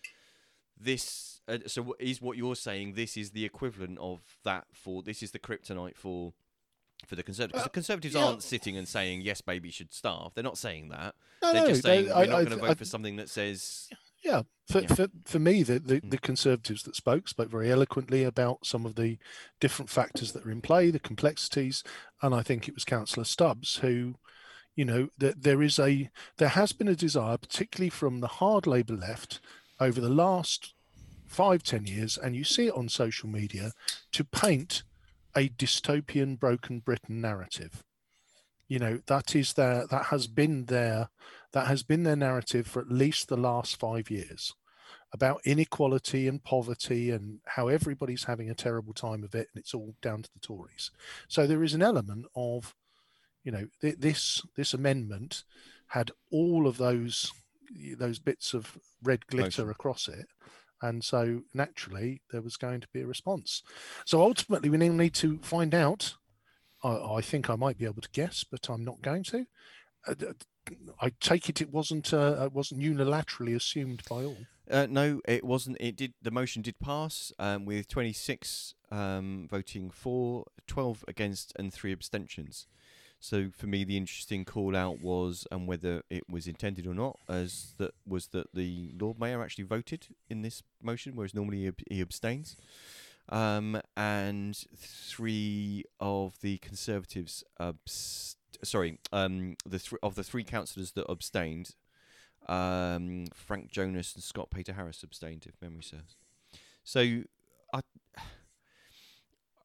this uh, so is what you're saying this is the equivalent of that for this is the kryptonite for for the conservatives
Uh,
the conservatives
yeah.
aren't sitting and saying yes baby should starve they're not saying that
No,
they're
no,
just
they-
saying
I-
we're not going to
I-
vote for something that says
Yeah, for,
Yeah. Mm.
for for me, the, the, the Conservatives that spoke spoke very eloquently about some of the different factors that are in play, the complexities, and I think it was Councillor Stubbs who, you know, that there is a there has been a desire, particularly from the hard Labour left, over the last five ten years, and you see it on social media, to paint a dystopian broken Britain narrative. You know that is their that has been their that has been their narrative for at least the last five years about inequality and poverty and how everybody's having a terrible time of it and it's all down to the tories. So there is an element of you know th- this this amendment had all of those those bits of red glitter
Motion.
across it and so naturally there was going to be a response so ultimately we now need to find out I, I think I might be able to guess, but I'm not going to. I take it it wasn't uh, it wasn't unilaterally assumed by all.
Uh, no, it wasn't. It did. The motion did pass um, with 26 um, voting for, 12 against, and three abstentions. So for me, the interesting call out was, and whether it was intended or not, as that was that the Lord Mayor actually voted in this motion, whereas normally he, ab- he abstains. Um, and three of the Conservatives, sorry, um, the th- of the three councillors that abstained, um, Frank Jonas and Scott Peter Harris abstained, if memory serves. So, I,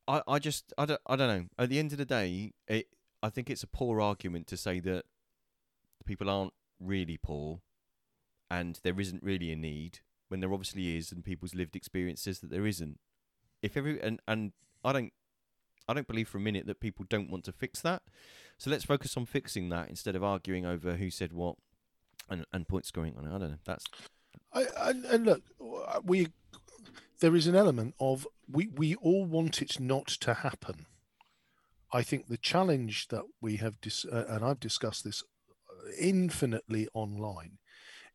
I, I just, I don't, I don't know. At the end of the day, it, I think it's a poor argument to say that people aren't really poor, and there isn't really a need when there obviously is, and people's lived experience says that there isn't. If every and and I don't, I don't believe for a minute that people don't want to fix that. So let's focus on fixing that instead of arguing over who said what and, and point scoring on. I don't know. That's
I, and, and look, we there is an element of we we all want it not to happen. I think the challenge that we have dis- uh, and I've discussed this infinitely online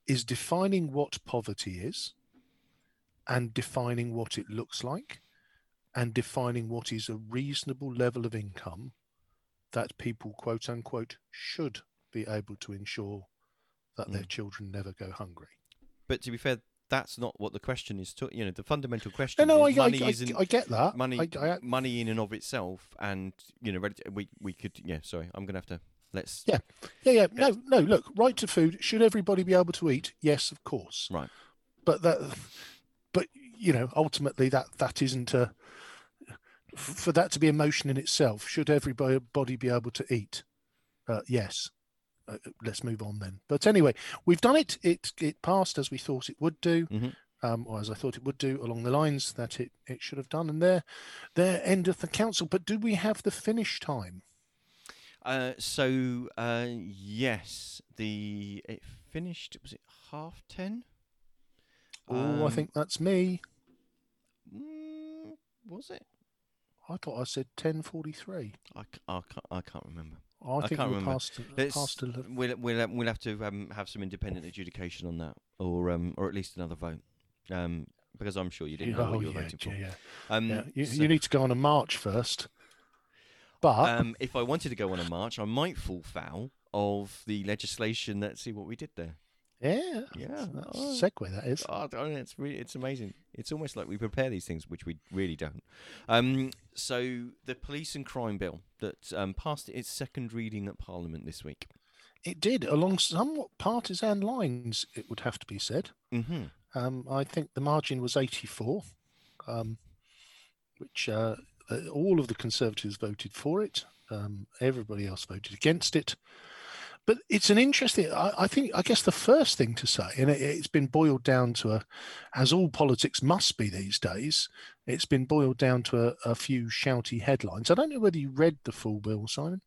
is defining what poverty is and defining what it looks like and defining what is a reasonable level of income that people quote unquote should be able to ensure that their
Mm.
children never go hungry.
But to be fair, that's not what the question is. To, you know, the fundamental question.
no,
is
I- I-
money
I-
isn't
I get that.
Money,
I- I-
money in and of itself, and you know, we we could. Yeah, sorry, I'm gonna have to. Let's.
Yeah, yeah, yeah. No, no. Look, right to food. Should everybody be able to eat? Yes, of course.
Right.
But that, but you know, ultimately, that that isn't a. For that to be a motion in itself, should everybody be able to eat? Uh, yes. Uh, let's move on then. But anyway, we've done it. It it passed as we thought it would do,
Mhm.
um, or as I thought it would do, along the lines that it, it should have done. And there, there endeth the council. But do we have the finish time?
Uh, so uh, yes, the it finished. Was it half ten?
Oh, I
Um,
think that's me.
mm, was it?
I thought I said ten forty three.
I, I. I can't remember.
I think
can't
we're
remember.
past- past.
We'll we'll um, we'll have to um, have some independent adjudication on that, or um, or at least another vote, um, because I'm sure you didn't know
Oh,
what you were
yeah,
voting for.
yeah.
Um,
Yeah, you,
so-
you need to go on a march first. But
um, if I wanted to go on a march, I might fall foul of the legislation Let's See what we did there.
Yeah,
Yeah,
that's
oh.
a segue. That is.
Oh, it's really, it's amazing. It's almost like we prepare these things, which we really don't. Um, so the police and crime bill that um, passed its second reading at Parliament this week.
It did along somewhat partisan lines. It would have to be said.
Mm-hmm.
Um, I think the margin was eighty four. Um, which uh, uh, all of the Conservatives voted for it. Um, everybody else voted against it. But it's an interesting. I, I, think. I guess the first thing to say, and it, has been boiled down to a, as all politics must be these days. It's been boiled down to a, a few shouty headlines. I don't know whether you read the full bill, Simon.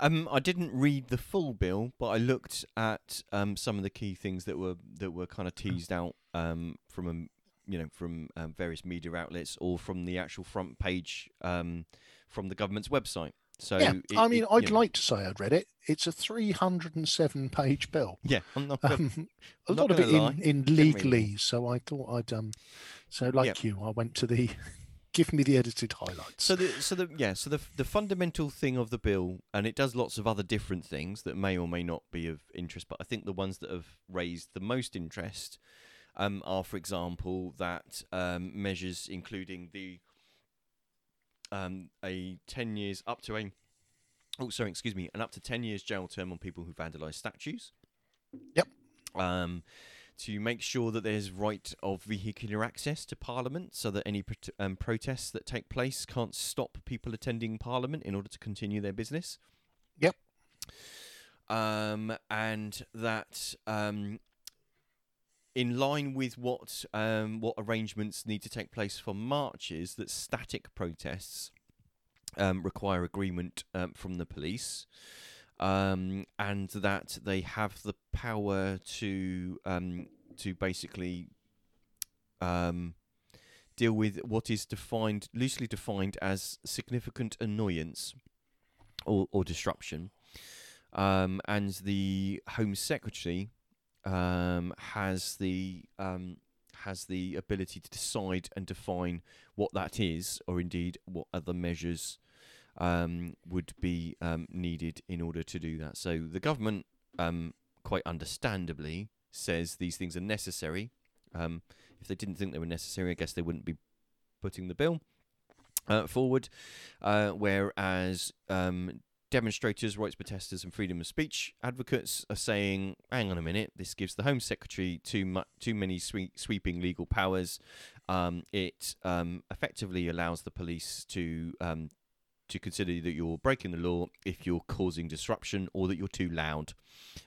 Um, I didn't read the full bill, but I looked at um, some of the key things that were that were kind of teased out um, from a, you know from um, various media outlets or from the actual front page um, from the government's website. So
yeah,
it,
I mean,
it,
I'd
know.
like to say I'd read it. It's a 307 page bill.
Yeah, I'm not,
um, a lot of it
gonna
in, in
Didn't read it all.
legalese. So I thought I'd um, so like you, I went to the give me the edited highlights.
So the so the yeah so the the fundamental thing of the bill, and it does lots of other different things that may or may not be of interest, but I think the ones that have raised the most interest um, are, for example, that um, measures including the um, a ten years up to a oh sorry excuse me an up to ten years jail term on people who vandalise statues.
Yep.
Um, to make sure that there's right of vehicular access to Parliament, so that any prot- um, protests that take place can't stop people attending Parliament in order to continue their business.
Yep.
Um, and that um, in line with what um, what arrangements need to take place for marches, that static protests um, require agreement um, from the police, um, and that they have the power to um, to basically um, deal with what is defined loosely defined as significant annoyance or, or disruption. And the Home Secretary um, has the um, has the ability to decide and define what that is, or indeed what other measures um, would be um, needed in order to do that. So the government, um, quite understandably, says these things are necessary. Um, if they didn't think they were necessary, I guess they wouldn't be putting the bill uh, forward. Uh, whereas um, demonstrators, rights protesters, and freedom of speech advocates are saying, "Hang on a minute, this gives the Home Secretary too much, too many sweep, sweeping legal powers. Um, it um, effectively allows the police to." Um, to consider that you're breaking the law if you're causing disruption or that you're too loud,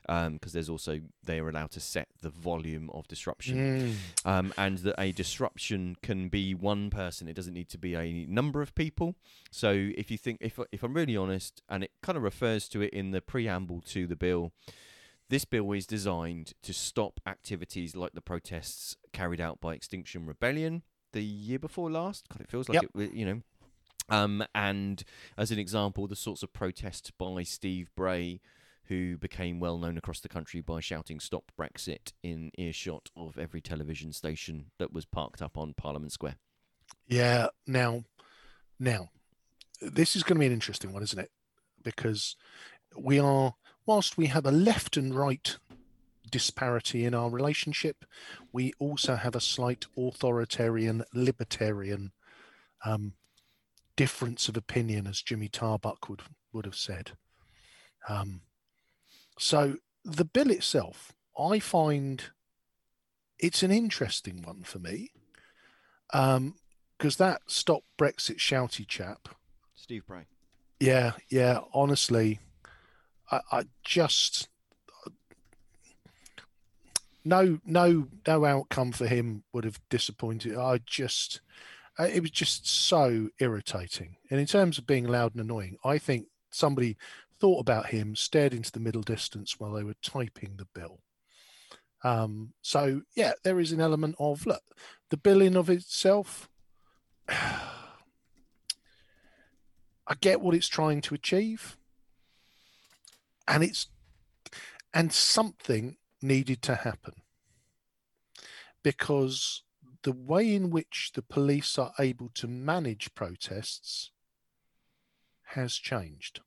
because there's also they are allowed to set the volume of disruption,
Mm.
um, and that a disruption can be one person. It doesn't need to be a number of people. So if you think, if if I'm really honest, and it kind of refers to it in the preamble to the bill, this bill is designed to stop activities like the protests carried out by Extinction Rebellion the year before last. God, it feels like
Yep.
it, you know. Um, and as an example, the sorts of protests by Steve Bray, who became well known across the country by shouting "Stop Brexit" in earshot of every television station that was parked up on Parliament Square.
Yeah. Now, now, this is going to be an interesting one, isn't it? Because we are, whilst we have a left and right disparity in our relationship, we also have a slight authoritarian, libertarian um, difference of opinion, as Jimmy Tarbuck would would have said. Um, so the bill itself, I find it's an interesting one for me because that stop Brexit shouty chap.
Steve Bray.
Yeah, yeah. Honestly, I, I just no, no, no outcome for him would have disappointed. I just, uh, it was just so irritating. And in terms of being loud and annoying, I think somebody thought about him, stared into the middle distance while they were typing the bill. Um, so yeah, there is an element of look, the bill in of itself. I get what it's trying to achieve, and it's and something needed to happen because the way in which the police are able to manage protests has changed.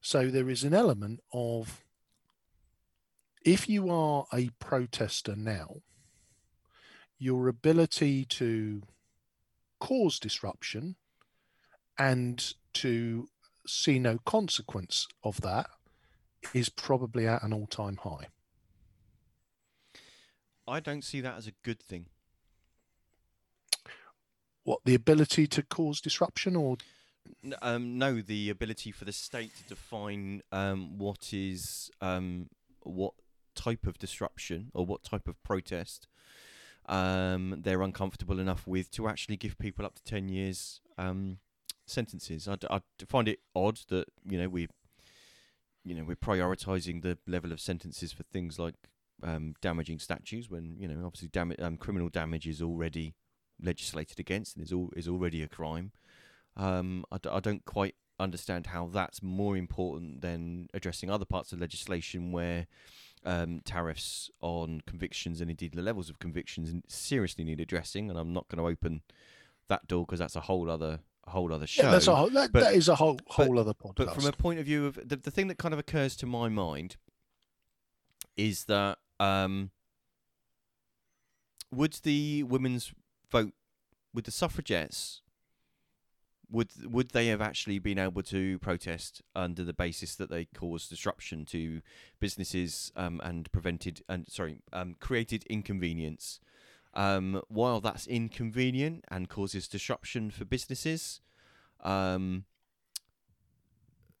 So there is an element of if you are a protester now, your ability to cause disruption and to see no consequence of that is probably at an all time high.
I don't see that as a good thing.
what the ability to cause disruption or
Um, no, the ability for the state to define um, what is um, what type of disruption or what type of protest um, they're uncomfortable enough with to actually give people up to ten years um, sentences. I, d- I find it odd that you know we, you know, we're prioritising the level of sentences for things like um, damaging statues when you know obviously dam- um, criminal damage is already legislated against and is all is already a crime. Um, I, d- I don't quite understand how that's more important than addressing other parts of legislation where um, tariffs on convictions and indeed the levels of convictions seriously need addressing. And I'm not going to open that door because that's a whole other a whole other show.
yeah, that's a whole, that,
but-
that is a whole whole
but-
other podcast.
But from a point of view of the, the thing that kind of occurs to my mind is that um, would the women's vote, would the suffragettes, would would they have actually been able to protest under the basis that they caused disruption to businesses um, and prevented and sorry um, created inconvenience? Um, while that's inconvenient and causes disruption for businesses, um,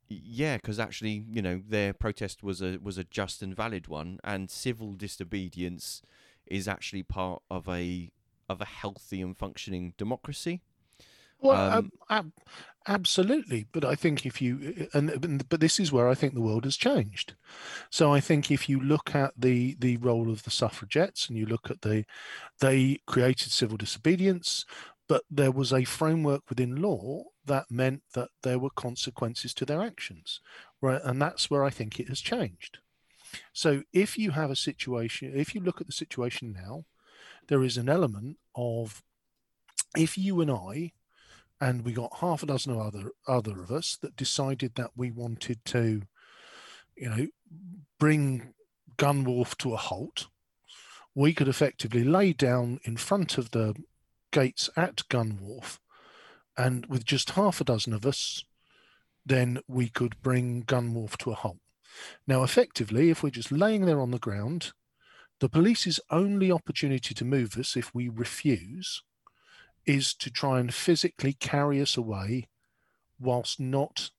yeah, because actually, you know, their protest was a was a just and valid one, and civil disobedience is actually part of a of a healthy and functioning democracy.
Well,
Um,
um, ab- absolutely. But I think if you and and- but this is where I think the world has changed. So I think if you look at the the role of the suffragettes and you look at the they created civil disobedience, but there was a framework within law that meant that there were consequences to their actions, right? And that's where I think it has changed. So if you have a situation, if you look at the situation now, there is an element of if you and I and we got half a dozen other other of us that decided that we wanted to, you know, bring Gunwharf to a halt. We could effectively lay down in front of the gates at Gunwharf, and with just half a dozen of us, then we could bring Gunwharf to a halt. Now, effectively, if we're just laying there on the ground, the police's only opportunity to move us if we refuse is to try and physically carry us away whilst not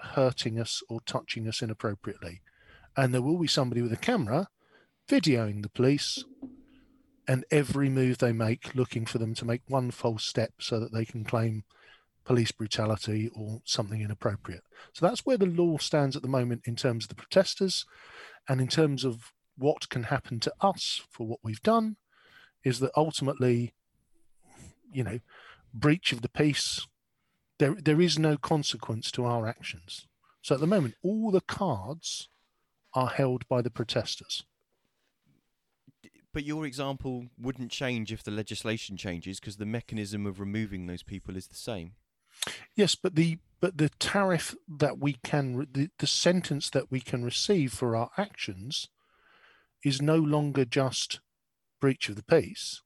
hurting us or touching us inappropriately. And there will be somebody with a camera videoing the police and every move they make, looking for them to make one false step so that they can claim police brutality or something inappropriate. So that's where the law stands at the moment in terms of the protesters. And in terms of what can happen to us for what we've done is that ultimately you know breach of the peace there there is no consequence to our actions. So at the moment all the cards are held by the protesters
But your example wouldn't change if the legislation changes because the mechanism of removing those people is the same.
yes but the but the tariff that we can the, the sentence that we can receive for our actions is no longer just breach of the peace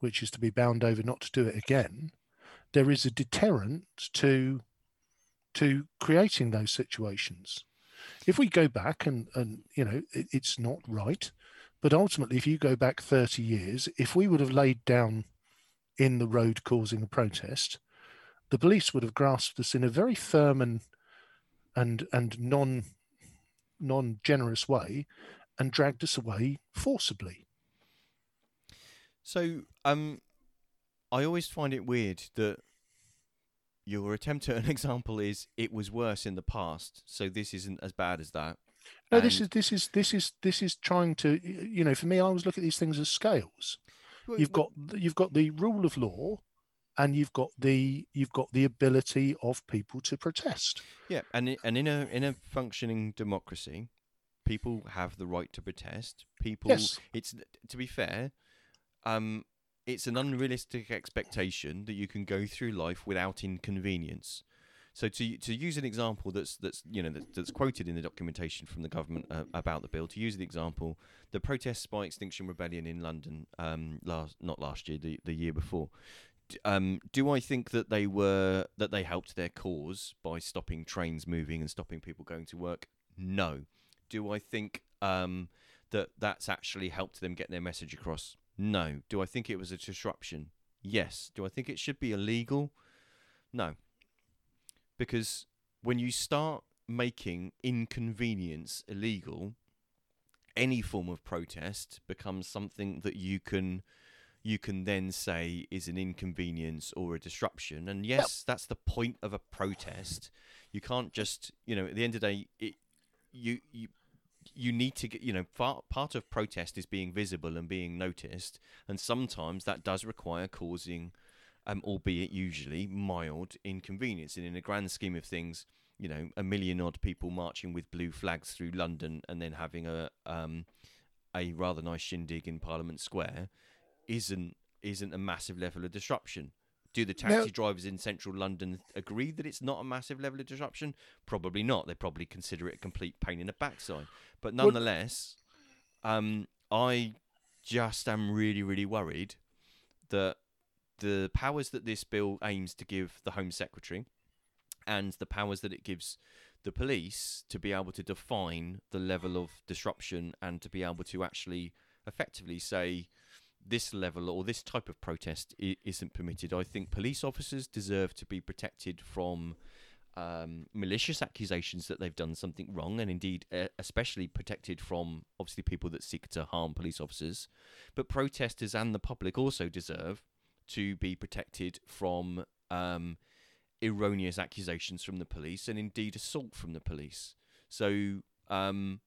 which is to be bound over not to do it again there is a deterrent to to creating those situations if we go back and and you know it, it's not right but ultimately if you go back 30 years if we would have laid down in the road causing a protest the police would have grasped us in a very firm and and and non non generous way and dragged us away forcibly
So, um, I always find it weird that your attempt at an example is it was worse in the past, so this isn't as bad as that.
No this is this is this is this is trying to you know for me i always look at these things as scales
Well,
you've
well-
got you've got the rule of law and you've got the you've got the ability of people to protest
Yeah, and and in a in a functioning democracy, people have the right to protest. People,
Yes.
it's to be fair, um, it's an unrealistic expectation that you can go through life without inconvenience. So to to use an example that's that's you know that's, that's quoted in the documentation from the government uh, about the bill, to use the example, the protests by Extinction Rebellion in London um, last not last year, the the year before. Um, do I think that they were that they helped their cause by stopping trains moving and stopping people going to work? No. Do I think um, that that's actually helped them get their message across? No. Do I think it was a disruption? Yes. Do I think it should be illegal? No. Because when you start making inconvenience illegal, any form of protest becomes something that you can you can then say is an inconvenience or a disruption. And yes, that's the point of a protest. You can't just, you know, at the end of the day, it, you you you need to get, you know, far, part of protest is being visible and being noticed, and sometimes that does require causing, um, albeit usually mild inconvenience. And in the grand scheme of things, you know, a million odd people marching with blue flags through London and then having a um, a rather nice shindig in Parliament Square isn't isn't a massive level of disruption. Do the taxi
Now-
drivers in central London agree that it's not a massive level of disruption? Probably not. They probably consider it a complete pain in the backside. But
Well-
nonetheless, um, I just am really, really worried that the powers that this bill aims to give the Home Secretary and the powers that it gives the police to be able to define the level of disruption and to be able to actually effectively say this level or this type of protest isn't permitted. I think police officers deserve to be protected from um, malicious accusations that they've done something wrong, and indeed, uh, especially protected from obviously people that seek to harm police officers. But protesters and the public also deserve to be protected from um, erroneous accusations from the police and indeed assault from the police. So um,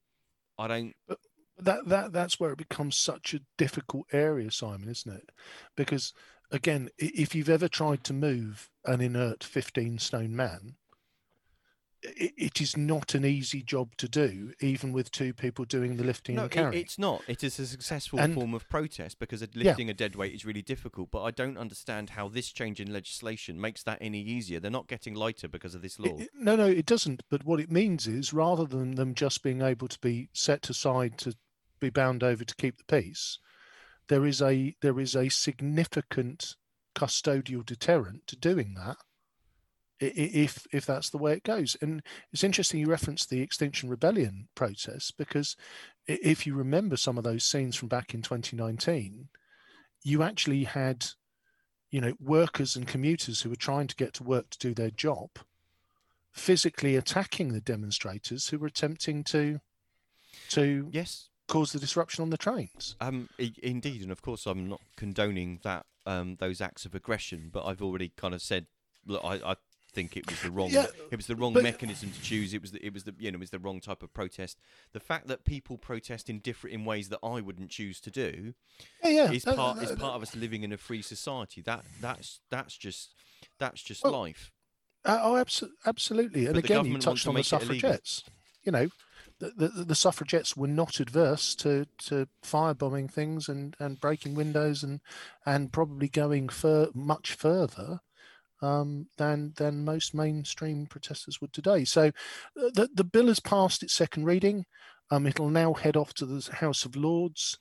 I don't.
But that that that's where it becomes such a difficult area, Simon, isn't it? Because again, if you've ever tried to move an inert fifteen stone man, it is not an easy job to do, even with two people doing the lifting
No,
and
it,
carrying.
it's not. It is a successful
And-
form of protest because a-
Yeah.
lifting a dead weight is really difficult. But I don't understand how this change in legislation makes that any easier. They're not getting lighter because of this
It-
law.
it- no, no, it doesn't. But what it means is, rather than them just being able to be set aside to be bound over to keep the peace, there is a there is a significant custodial deterrent to doing that. If if that's the way it goes, and it's interesting you referenced the Extinction Rebellion protests because if you remember some of those scenes from back in 2019, you actually had, you know, workers and commuters who were trying to get to work to do their job, physically attacking the demonstrators who were attempting to to
yes.
cause the disruption on the trains.
Um, i- indeed, and of course, I'm not condoning that um, those acts of aggression, but I've already kind of said, look, I, I think it was the wrong,
Yeah,
it was the wrong
but-
mechanism to choose. It was, the, it was the, you know, it was the wrong type of protest. The fact that people protest in different in ways that I wouldn't choose to do,
Yeah, yeah,
is
no,
part
no,
is part of us living in a free society. That that's that's just that's just
Well,
life.
Uh, oh, abso- absolutely. And
But
again, you touched
to
on the
make it illegal.
suffragettes. You know, the, the, the suffragettes were not adverse to, to firebombing things and, and breaking windows and and probably going fur, much further um, than than most mainstream protesters would today. So uh, the the bill has passed its second reading. Um, it'll now head off to the House of Lords.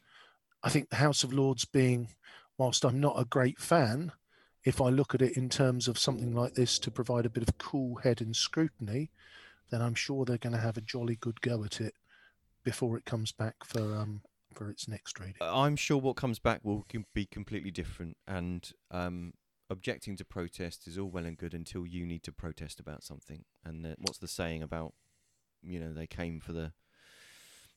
I think the House of Lords being, whilst I'm not a great fan, if I look at it in terms of something like this to provide a bit of cool head and scrutiny, then I'm sure they're going to have a jolly good go at it before it comes back for um for its next reading.
I'm sure what comes back will be completely different. And um, objecting to protest is all well and good until you need to protest about something. And uh, what's the saying about, you know, they came for the,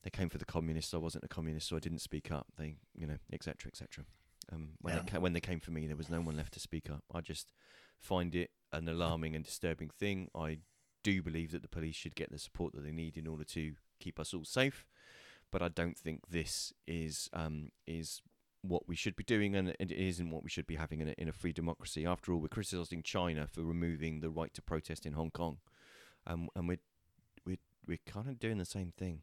they came for the communists. I wasn't a communist, so I didn't speak up. They, you know, etc. etc. Um, when
Yeah.
they ca- when they came for me, there was no one left to speak up. I just find it an alarming and disturbing thing. I do believe that the police should get the support that they need in order to keep us all safe but I don't think this is um, is what we should be doing, and it isn't what we should be having in a, in a free democracy. After all, we're criticising China for removing the right to protest in Hong Kong, um, and we're we're we're kind of doing the same thing.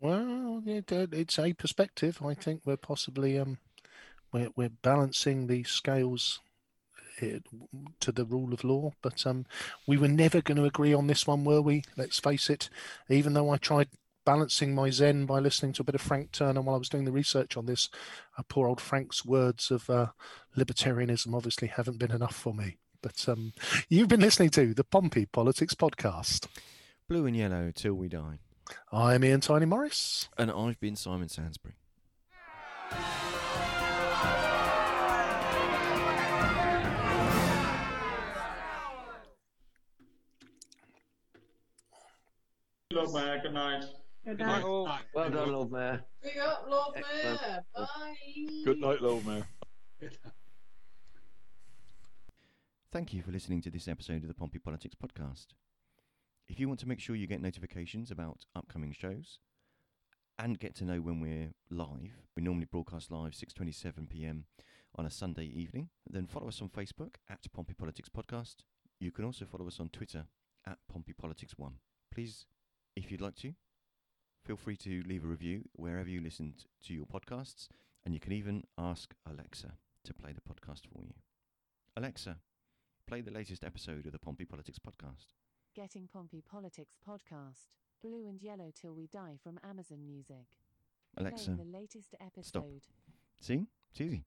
Well, it, it's a perspective. I think we're possibly um we're we're balancing the scales uh, to the rule of law, but um we were never going to agree on this one, were we? Let's face it. Even though I tried balancing my zen by listening to a bit of Frank Turner while I was doing the research on this. Uh, poor old Frank's words of uh, libertarianism obviously haven't been enough for me. But um, you've been listening to the Pompey Politics Podcast.
Blue and yellow till we die.
I'm Ian Tiny Morris.
And I've been Simon Sansbury.
Good night.
Good night, all.
Well done, Lord Mayor.
Big up, Lord
Excellent.
Mayor. Bye.
Good night, Lord Mayor.
Thank you for listening to this episode of the Pompey Politics Podcast. If you want to make sure you get notifications about upcoming shows and get to know when we're live, we normally broadcast live 6:27 p.m. on a Sunday evening. Then follow us on Facebook at Pompey Politics Podcast. You can also follow us on Twitter at Pompey Politics One. Please, if you'd like to, feel free to leave a review wherever you listen to your podcasts, and you can even ask Alexa to play the podcast for you. Alexa, play the latest episode of the Pompey Politics Podcast.
Getting Pompey Politics Podcast. Blue and Yellow Till We Die from Amazon Music.
Alexa,
Playing the latest episode.
stop. See? It's easy.